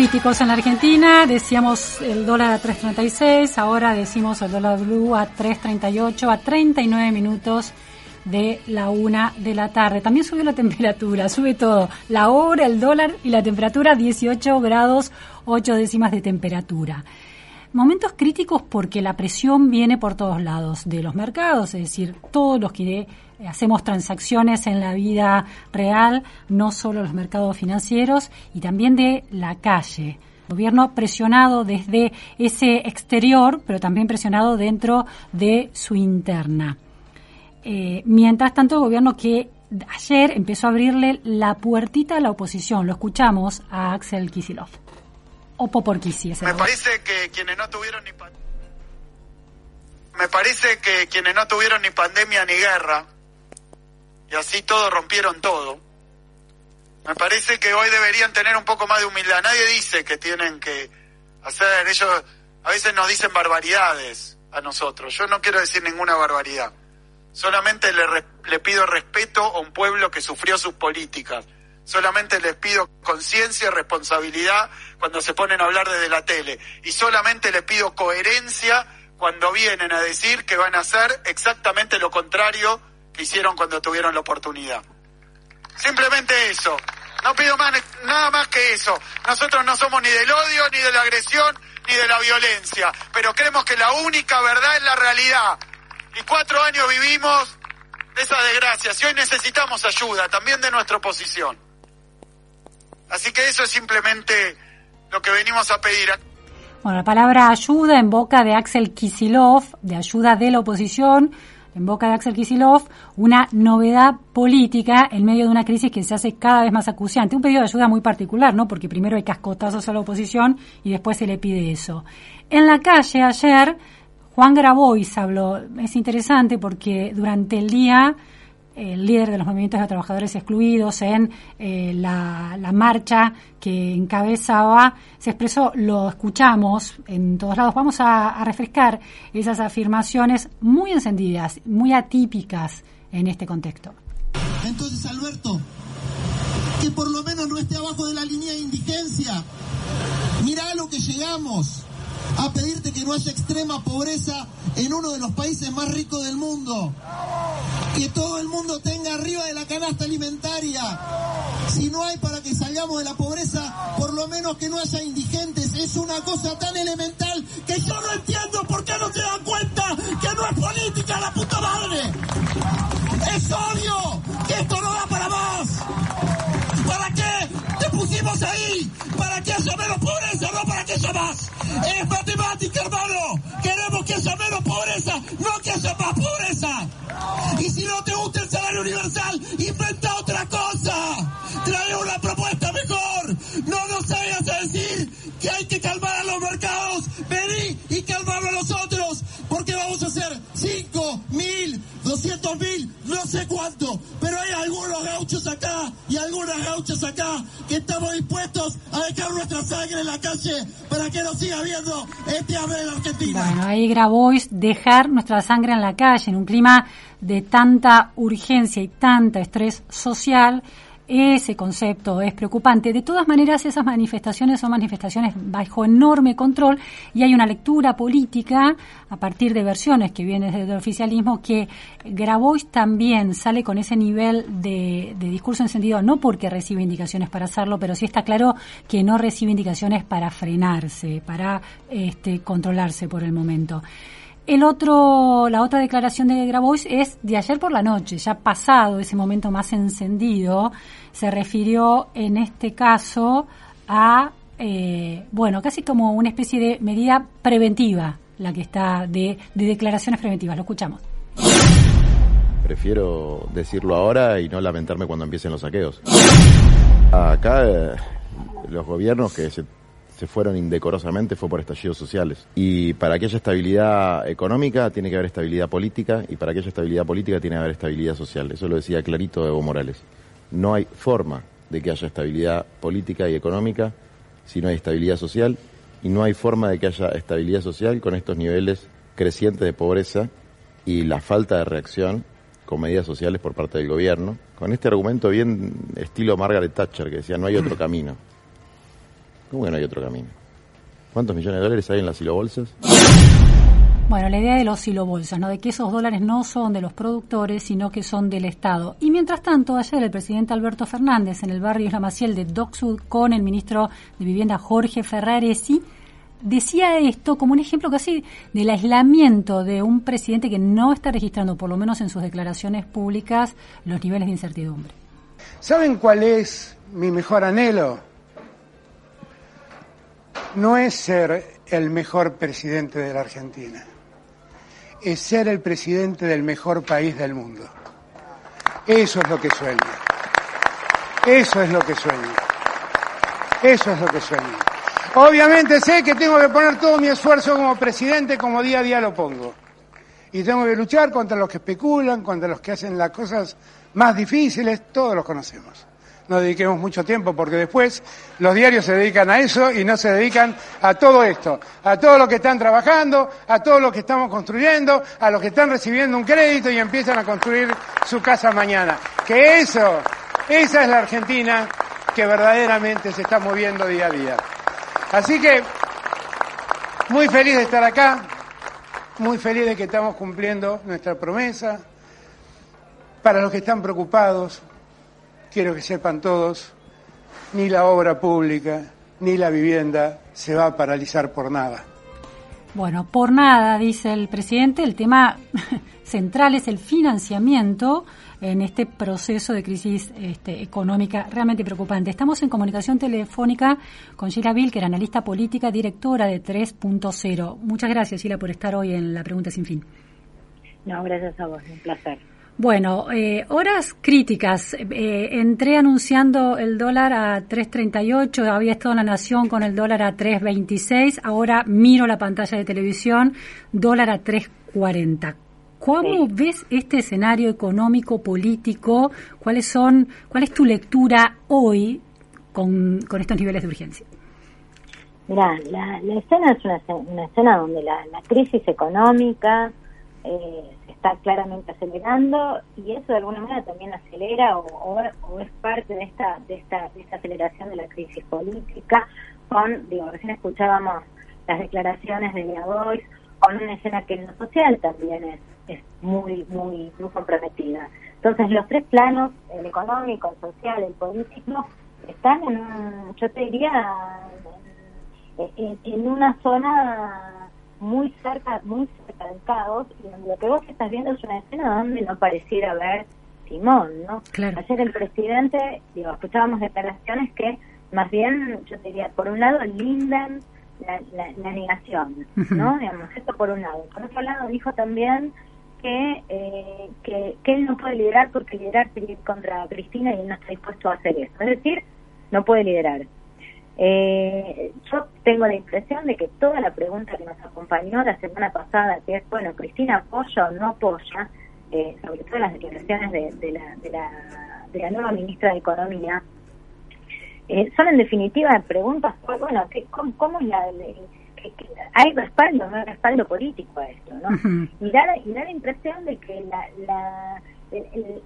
Críticos en la Argentina. Decíamos el dólar a 3.36, ahora decimos el dólar blue a 3.38, a 39 minutos de la una de la tarde. También subió la temperatura, sube todo. La hora, el dólar y la temperatura 18 grados 8 décimas de temperatura. Momentos críticos porque la presión viene por todos lados de los mercados, es decir, todos los que hacemos transacciones en la vida real, no solo los mercados financieros, y también de la calle. Gobierno presionado desde ese exterior, pero también presionado dentro de su interna. Eh, mientras tanto, el gobierno que ayer empezó a abrirle la puertita a la oposición. Lo escuchamos a Axel Kisilov. O. Me parece que quienes no tuvieron ni me parece que quienes no tuvieron ni pandemia ni guerra y así todos rompieron todo. Me parece que hoy deberían tener un poco más de humildad. Nadie dice que tienen que hacer ellos a veces nos dicen barbaridades a nosotros. Yo no quiero decir ninguna barbaridad. Solamente le, le pido respeto a un pueblo que sufrió sus políticas. Solamente les pido conciencia y responsabilidad cuando se ponen a hablar desde la tele. Y solamente les pido coherencia cuando vienen a decir que van a hacer exactamente lo contrario que hicieron cuando tuvieron la oportunidad. Simplemente eso. No pido más, nada más que eso. Nosotros no somos ni del odio, ni de la agresión, ni de la violencia. Pero creemos que la única verdad es la realidad y cuatro años vivimos de esa desgracia. y hoy necesitamos ayuda, también de nuestra oposición. Así que eso es simplemente lo que venimos a pedir. Bueno, la palabra ayuda en boca de Axel Kisilov, de ayuda de la oposición, en boca de Axel Kisilov, una novedad política en medio de una crisis que se hace cada vez más acuciante. Un pedido de ayuda muy particular, ¿no? Porque primero hay cascotazos a la oposición y después se le pide eso. En la calle ayer Juan Grabois habló, es interesante porque durante el día el líder de los movimientos de trabajadores excluidos en eh, la, marcha que encabezaba, se expresó, lo escuchamos en todos lados. Vamos a, refrescar esas afirmaciones muy encendidas, muy atípicas en este contexto. Entonces, Alberto, que por lo menos no esté abajo de la línea de indigencia. Mirá lo que llegamos a pedirte que no haya extrema pobreza en uno de los países más ricos del mundo. Que todo el mundo tenga arriba de la canasta alimentaria. Si no hay para que salgamos de la pobreza, por lo menos que no haya indigentes. Es una cosa tan elemental que yo no entiendo por qué no se dan cuenta que no es política la puta madre. Es obvio que esto no da para más. ¿Para qué te pusimos ahí? ¿Para que haya menos pobreza? No para que haya más. Es matemática, hermano. Queremos que haya menos pobreza, no que haya más pobreza. Y si no te gusta el salario universal, inventa otra cosa. Trae una propuesta mejor. No nos vayas a decir que hay que calmar a los mercados. 200 mil, no sé cuánto. Pero hay algunos gauchos acá y algunas gauchas acá que estamos dispuestos a dejar nuestra sangre en la calle para que nos siga viendo este hambre de la Argentina. Bueno, ahí Grabois dejar nuestra sangre en la calle en un clima de tanta urgencia y tanta estrés social ese concepto es preocupante. De todas maneras, esas manifestaciones son manifestaciones bajo enorme control y hay una lectura política a partir de versiones que vienen desde el oficialismo que Grabois también sale con ese nivel de, discurso encendido, no porque recibe indicaciones para hacerlo, pero sí está claro que no recibe indicaciones para frenarse, para este, controlarse por el momento. El otro, la otra declaración de Grabois es de ayer por la noche, ya pasado ese momento más encendido, se refirió en este caso a, eh, bueno, casi como una especie de medida preventiva, la que está de, declaraciones preventivas. Lo escuchamos. Prefiero decirlo ahora y no lamentarme cuando empiecen los saqueos. Acá eh, los gobiernos que se se fueron indecorosamente fue por estallidos sociales. Y para que haya estabilidad económica tiene que haber estabilidad política y para que haya estabilidad política tiene que haber estabilidad social. Eso lo decía clarito Evo Morales. No hay forma de que haya estabilidad política y económica si no hay estabilidad social y no hay forma de que haya estabilidad social con estos niveles crecientes de pobreza y la falta de reacción con medidas sociales por parte del gobierno, con este argumento bien estilo Margaret Thatcher que decía no hay otro camino. ¿Cómo que no hay otro camino? ¿Cuántos millones de dólares hay en las silobolsas? Bueno, la idea de los silobolsas, ¿no? De que esos dólares no son de los productores, sino que son del Estado. Y mientras tanto, ayer el presidente Alberto Fernández en el barrio Isla Maciel de Doc Sud con el ministro de Vivienda Jorge Ferraresi decía esto como un ejemplo casi del aislamiento de un presidente que no está registrando, por lo menos en sus declaraciones públicas, los niveles de incertidumbre. ¿Saben cuál es mi mejor anhelo? No es ser el mejor presidente de la Argentina, es ser el presidente del mejor país del mundo. Eso es lo que sueño. Eso es lo que sueño. Eso es lo que sueño. Obviamente sé que tengo que poner todo mi esfuerzo como presidente como día a día lo pongo. Y tengo que luchar contra los que especulan, contra los que hacen las cosas más difíciles, todos los conocemos. No dediquemos mucho tiempo porque después los diarios se dedican a eso y no se dedican a todo esto, a todo lo que están trabajando, a todo lo que estamos construyendo, a los que están recibiendo un crédito y empiezan a construir su casa mañana. Que eso, esa es la Argentina que verdaderamente se está moviendo día a día. Así que muy feliz de estar acá, muy feliz de que estamos cumpliendo nuestra promesa. Para los que están preocupados, quiero que sepan todos, ni la obra pública ni la vivienda se va a paralizar por nada. Bueno, por nada, dice el presidente, el tema central es el financiamiento en este proceso de crisis este, económica realmente preocupante. Estamos en comunicación telefónica con Sheila Bill, analista política, directora de 3.0. Muchas gracias, Sheila, por estar hoy en la Pregunta Sin Fin. No, gracias a vos, un placer. Bueno, eh, horas críticas. Eh, entré anunciando el dólar a 3.38, había estado en la Nación con el dólar a 3.26, ahora miro la pantalla de televisión, dólar a 3.40. ¿Cómo ves este escenario económico, político? ¿Cuáles son, ¿Cuál es tu lectura hoy con, estos niveles de urgencia? Mira, la, escena es una, escena donde la, crisis económica eh, está claramente acelerando y eso de alguna manera también acelera o, es parte de esta, de esta, de esta aceleración de la crisis política. Con, digo, recién escuchábamos las declaraciones de Boyce, con una escena que en lo social también es es muy, muy, muy comprometida. Entonces, los tres planos, el económico, el social, el político, están en, yo te diría, en, una zona muy cerca, muy cerca del caos, y lo que vos estás viendo es una escena donde no pareciera haber Simón, ¿no? Ayer el presidente, digo, escuchábamos declaraciones que más bien, yo te diría, por un lado lindan la, la, negación, ¿no? Digamos, esto por un lado. Por otro lado, dijo también eh, que, que, él no puede liderar porque liderar sería contra Cristina y él no está dispuesto a hacer eso. Es decir, no puede liderar. Eh, yo tengo la impresión de que toda la pregunta que nos acompañó la semana pasada, que es, bueno, Cristina apoya o no apoya, eh, sobre todo las declaraciones de, de, la, de, la, de la nueva ministra de Economía, son en definitiva preguntas, bueno, ¿cómo, cómo la, hay respaldo, no hay respaldo político a esto, ¿no? y, da, la impresión de que la, la, el,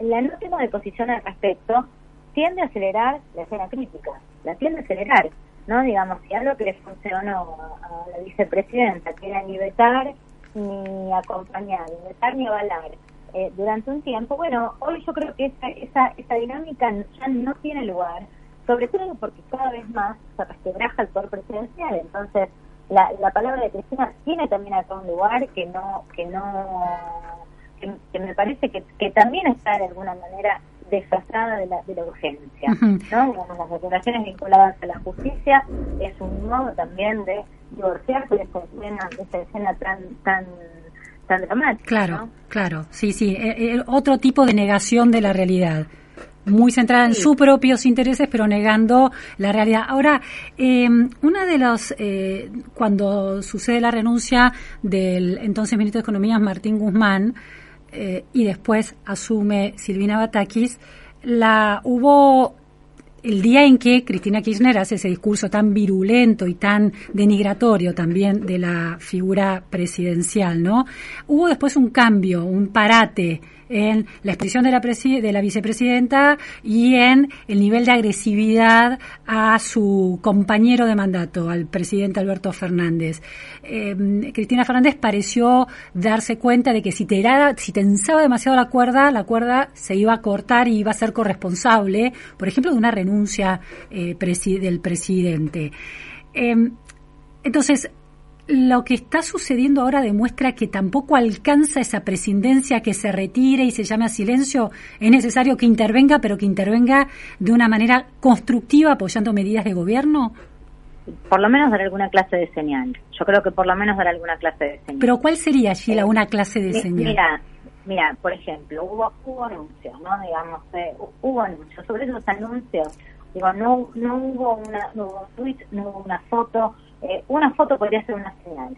la no tengo de posición al respecto tiende a acelerar la escena crítica, la tiende a acelerar, ¿no? Digamos, si algo que le funcionó a, la vicepresidenta, que era ni vetar ni acompañar, ni vetar ni avalar, eh, durante un tiempo, bueno, hoy yo creo que esa, esa, esa dinámica ya no tiene lugar, sobre todo porque cada vez más se resquebraja el poder presidencial, entonces la, la palabra de Cristina tiene también acá un lugar que no, que no, que, me parece que, que también está de alguna manera desfasada de la, de la urgencia, ¿no? las declaraciones vinculadas a la justicia es un modo también de divorciarse de esa escena, de esa escena tan, tan tan dramática. Claro, claro, sí, sí, e, e, otro tipo de negación de la realidad muy centrada en sus propios intereses, pero negando la realidad. Ahora, eh, una de los, eh, cuando sucede la renuncia del entonces ministro de Economía, Martín Guzmán, eh, y después asume Silvina Batakis, la hubo el día en que Cristina Kirchner hace ese discurso tan virulento y tan denigratorio también de la figura presidencial, ¿no? Hubo después un cambio, un parate en la expresión de la, de la vicepresidenta y en el nivel de agresividad a su compañero de mandato, al presidente Alberto Fernández. Eh, Cristina Fernández pareció darse cuenta de que si, te si tensaba demasiado la cuerda, la cuerda se iba a cortar y iba a ser corresponsable, por ejemplo, de una renuncia eh, del presidente. Eh, entonces, lo que está sucediendo ahora demuestra que tampoco alcanza esa presidencia que se retire y se llame a silencio. Es necesario que intervenga, pero que intervenga de una manera constructiva apoyando medidas de gobierno. Por lo menos dar alguna clase de señal. Yo creo que por lo menos dar alguna clase de señal. Pero ¿cuál sería, Sheila, una clase de señal? Mira, mira, por ejemplo, hubo, hubo anuncios, ¿no? Digamos, eh, hubo anuncios. Sobre esos anuncios, digo, no, no hubo una, no hubo un tweet, no hubo una foto. Eh, una foto podría ser una señal,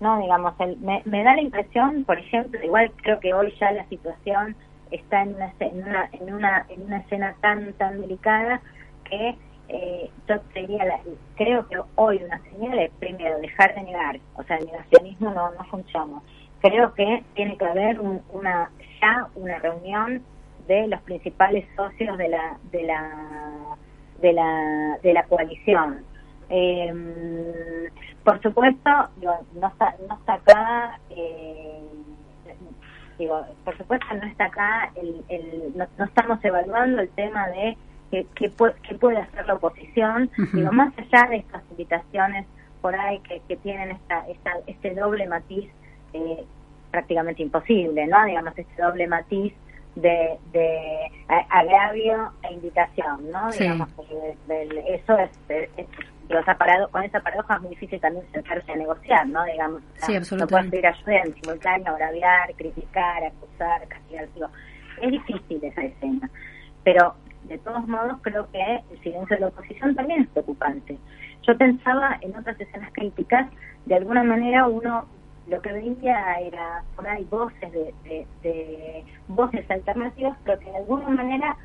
¿no? Digamos, el, me, da la impresión, por ejemplo, igual creo que hoy ya la situación está en una, en una, en una, en una escena tan, tan delicada que eh, yo diría, creo que hoy una señal es primero dejar de negar, o sea, el negacionismo no, no funciona. Creo que tiene que haber una ya una reunión de los principales socios de la de la de la de la coalición. Eh, por supuesto, no está no está acá. Eh, digo, por supuesto no está acá, el, el, no estamos evaluando el tema de que, puede hacer la oposición, digo, más allá de estas invitaciones por ahí que, que tienen esta, esta, este doble matiz eh, prácticamente imposible, ¿no? Digamos, este doble matiz de, de agravio e invitación, ¿no? Digamos, eso es, con esa paradoja es muy difícil también sentarse a negociar, ¿no? Digamos, sí, no puedes pedir ayuda en simultáneo, agraviar, criticar, acusar, castigar, digo, es difícil esa escena, pero de todos modos creo que el silencio de la oposición también es preocupante. Yo pensaba en otras escenas críticas, de alguna manera uno lo que veía era por ahí voces de, voces alternativas, pero que de alguna manera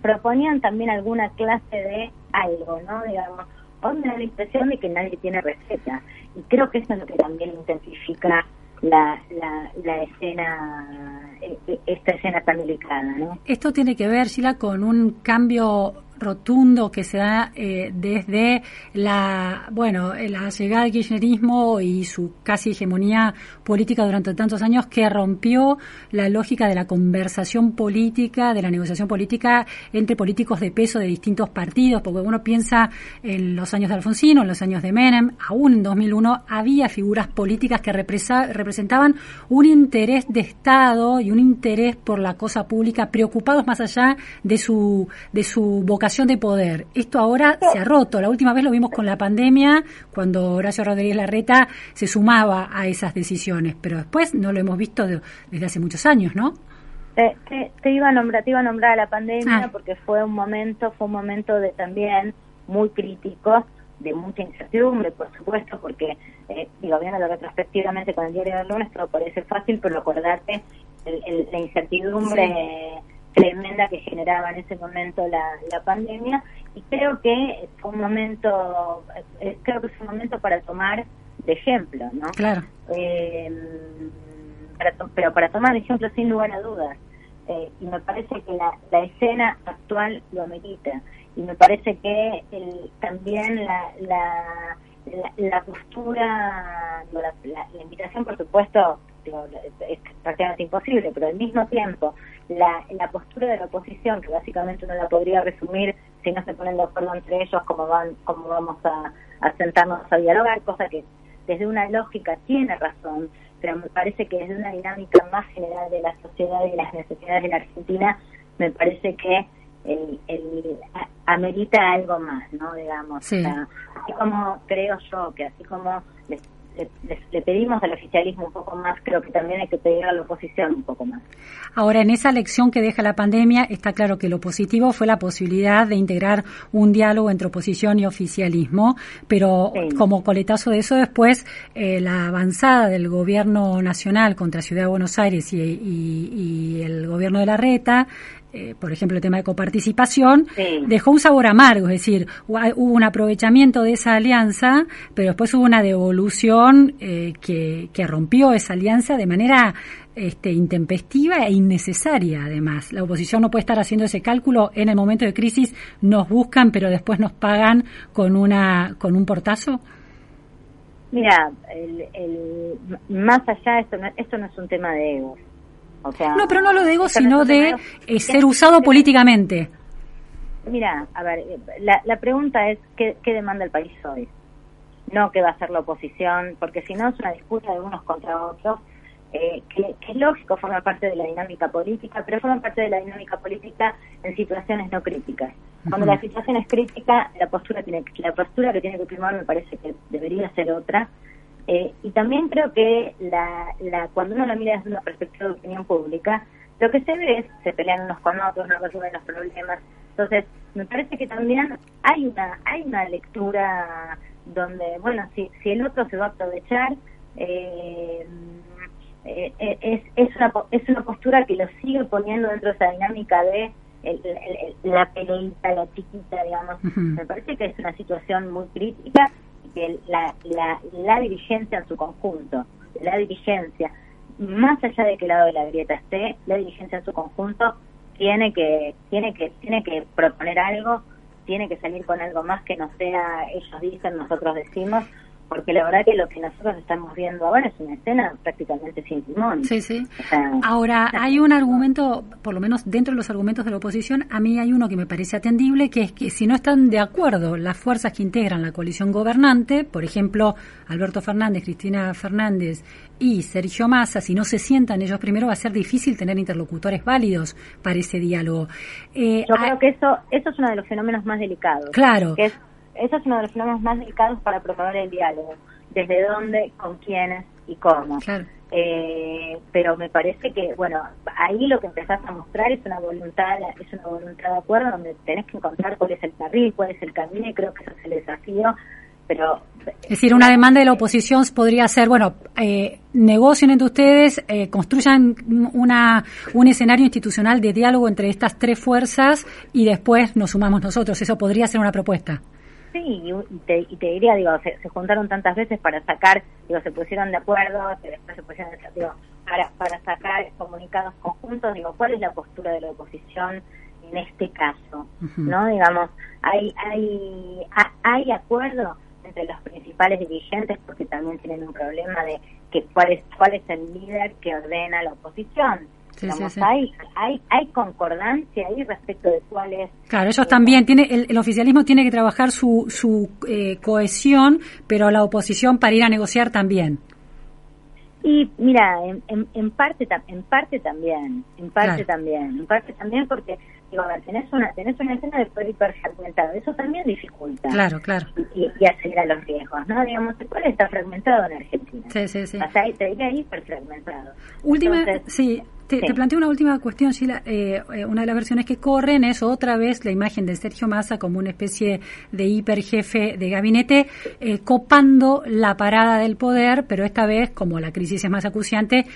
proponían también alguna clase de algo, ¿no? Digamos, hoy me da la impresión de que nadie tiene receta. Y creo que eso es lo que también intensifica la, la, la escena, e, e, esta escena tan delicada, ¿no? Esto tiene que ver, Sheila, con un cambio rotundo que se da eh, desde la bueno la llegada del kirchnerismo y su casi hegemonía política durante tantos años que rompió la lógica de la conversación política de la negociación política entre políticos de peso de distintos partidos porque uno piensa en los años de Alfonsino en los años de Menem aún en 2001 había figuras políticas que representaban un interés de Estado y un interés por la cosa pública preocupados más allá de su de su vocación de poder. Esto ahora se ha roto. La última vez lo vimos con la pandemia, cuando Horacio Rodríguez Larreta se sumaba a esas decisiones, pero después no lo hemos visto desde hace muchos años, ¿no? Te, iba a nombrar, te iba a nombrar a la pandemia ah. porque fue un momento, fue un momento de también muy crítico, de mucha incertidumbre, por supuesto, porque eh, digo, viendo retrospectivamente con el diario del lunes todo parece fácil, pero acordarte la incertidumbre tremenda que generaba en ese momento la, la pandemia y creo que fue un momento eh, creo que es un momento para tomar de ejemplo no claro. Eh, pero para tomar de ejemplo sin lugar a dudas. Eh, y me parece que la, la escena actual lo amerita. Y me parece que el, también la, la, la, postura la, la, invitación por supuesto es prácticamente imposible pero al mismo tiempo la, la postura de la oposición, que básicamente uno la podría resumir si no se ponen de acuerdo entre ellos cómo, van, cómo vamos a, sentarnos a dialogar, cosa que desde una lógica tiene razón, pero me parece que desde una dinámica más general de la sociedad y las necesidades de la Argentina, me parece que el, el, amerita algo más, ¿no? Digamos, así como creo yo que así como le, pedimos al oficialismo un poco más, creo que también hay que pedir a la oposición un poco más. Ahora, en esa lección que deja la pandemia, está claro que lo positivo fue la posibilidad de integrar un diálogo entre oposición y oficialismo, pero como coletazo de eso después, eh, la avanzada del gobierno nacional contra Ciudad de Buenos Aires y, y el gobierno de la Reta, eh, por ejemplo, el tema de coparticipación, dejó un sabor amargo, es decir, hubo un aprovechamiento de esa alianza, pero después hubo una devolución eh, que, que, rompió esa alianza de manera este, intempestiva e innecesaria, además. La oposición no puede estar haciendo ese cálculo en el momento de crisis, nos buscan, pero después nos pagan con, una, con un portazo. Mira, el, más allá, esto no, esto no es un tema de ego no, pero no lo digo, sino de eh, ser usado políticamente. Mira, a ver, la, la pregunta es ¿qué, ¿qué demanda el país hoy? No qué va a hacer la oposición, porque si no es una disputa de unos contra otros, eh, que, es lógico, forma parte de la dinámica política, pero forma parte de la dinámica política en situaciones no críticas. Cuando la situación es crítica, la postura tiene la postura que tiene que primar me parece que debería ser otra, Eh, y también creo que la, la, cuando uno la mira desde una perspectiva de opinión pública, lo que se ve es se pelean unos con otros, no resuelven los problemas. Entonces, me parece que también hay una hay una lectura donde, bueno, si, si el otro se va a aprovechar, eh, eh, es, es, una, es una postura que lo sigue poniendo dentro de esa dinámica de la peleita, la chiquita, digamos. Me parece que es una situación muy crítica que la, la, la dirigencia en su conjunto, la dirigencia, más allá de que lado de la grieta esté, la dirigencia en su conjunto tiene que tiene que tiene que proponer algo, tiene que salir con algo más que no sea ellos dicen, nosotros decimos, porque la verdad que lo que nosotros estamos viendo ahora es una escena prácticamente sin timón. Sí, sí. ahora, hay un argumento, por lo menos dentro de los argumentos de la oposición, a mí hay uno que me parece atendible, que es que si no están de acuerdo las fuerzas que integran la coalición gobernante, por ejemplo, Alberto Fernández, Cristina Fernández y Sergio Massa, si no se sientan ellos primero, va a ser difícil tener interlocutores válidos para ese diálogo. Eh, Yo creo que eso, eso es uno de los fenómenos más delicados. Claro. Que es eso es uno de los fenómenos más delicados para promover el diálogo. Desde dónde, con quiénes y cómo. Eh, pero me parece que, bueno, ahí lo que empezás a mostrar es una voluntad, es una voluntad de acuerdo donde tenés que encontrar cuál es el carril, cuál es el camino y creo que ese es el desafío. Pero, es decir, una demanda de la oposición podría ser, bueno, eh, negocien entre ustedes, eh, construyan una, un escenario institucional de diálogo entre estas tres fuerzas y después nos sumamos nosotros. Eso podría ser una propuesta. Sí, y te, y te diría, digo, se, juntaron tantas veces para sacar, digo, se pusieron de acuerdo, después se pusieron, digo, para, para sacar comunicados conjuntos, digo, ¿cuál es la postura de la oposición en este caso? ¿No? Digamos, hay, hay, hay acuerdo entre los principales dirigentes porque también tienen un problema de que cuál es, cuál es el líder que ordena la oposición hay, hay, hay concordancia ahí respecto de cuál es. Claro, ellos también, tiene, el, oficialismo tiene que trabajar su, su eh, cohesión, pero la oposición para ir a negociar también. Y mira, en, en, parte en parte también, en parte también, en parte también porque digo, a ver, tenés una tenés una escena de poder hiperfragmentado, eso también dificulta. Claro, claro. Y, y acelera los riesgos, ¿no? Digamos, el poder está fragmentado en Argentina. Sí, sí, sí. O sea, te diría hiperfragmentado. Última, sí, te, planteo una última cuestión, Sheila. Eh, eh, una de las versiones que corren es otra vez la imagen de Sergio Massa como una especie de hiperjefe de gabinete, eh, copando la parada del poder, pero esta vez, como la crisis es más acuciante,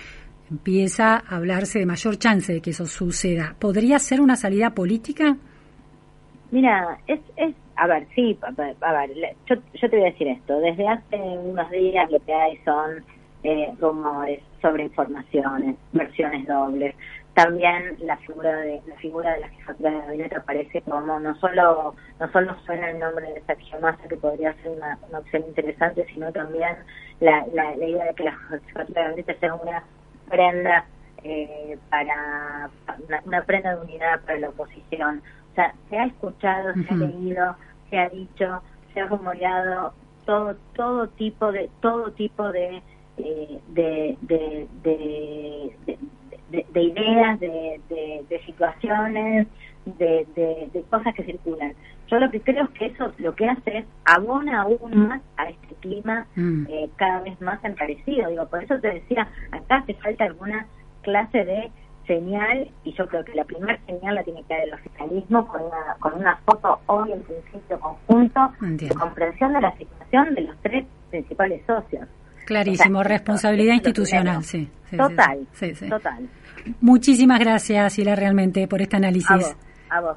empieza a hablarse de mayor chance de que eso suceda. ¿Podría ser una salida política? Mira, es, es a ver, sí, a ver, yo, yo te voy a decir esto. Desde hace unos días lo que hay son eh, rumores sobre informaciones, versiones dobles. También la figura de la figura de la jefatura de gabinete aparece como no solo no solo suena el nombre de Sergio Massa que podría ser una, opción interesante, sino también la, la, idea de que la jefatura de gabinete sea una prenda eh, para una, prenda de unidad para la oposición. O sea, se ha escuchado, se ha leído, se ha dicho, se ha rumoreado todo todo tipo de todo tipo de eh, de, de, de, ideas, de, situaciones, de, cosas que circulan. Yo lo que creo es que eso lo que hace es abona aún más a este clima mm. eh, cada vez más encarecido. Digo, por eso te decía, acá hace falta alguna clase de señal y yo creo que la primera señal la tiene que dar el oficialismo con una, con una foto hoy en principio conjunto de comprensión de la situación de los tres principales socios. Clarísimo, responsabilidad institucional, sí, Total, total. Muchísimas gracias, Sila, realmente, por este análisis. A vos.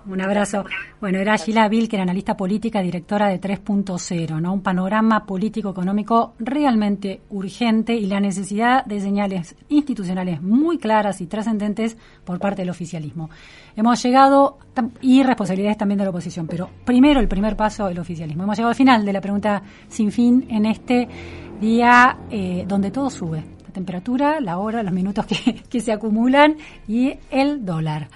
Un abrazo. Bueno, era Sheila Vilker, analista política, directora de 3.0, ¿no? Un panorama político-económico realmente urgente y la necesidad de señales institucionales muy claras y trascendentes por parte del oficialismo. Hemos llegado, y responsabilidades también de la oposición, pero primero el primer paso, el oficialismo. Hemos llegado al final de la pregunta sin fin en este día eh, donde todo sube. La temperatura, la hora, los minutos que, que se acumulan y el dólar.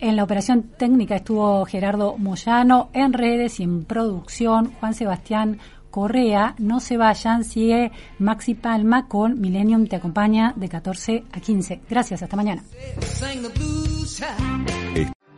En la operación técnica estuvo Gerardo Moyano, en redes y en producción Juan Sebastián Correa. No se vayan, sigue Maxi Palma con Millennium Te Acompaña de 14 a 15. Gracias, hasta mañana.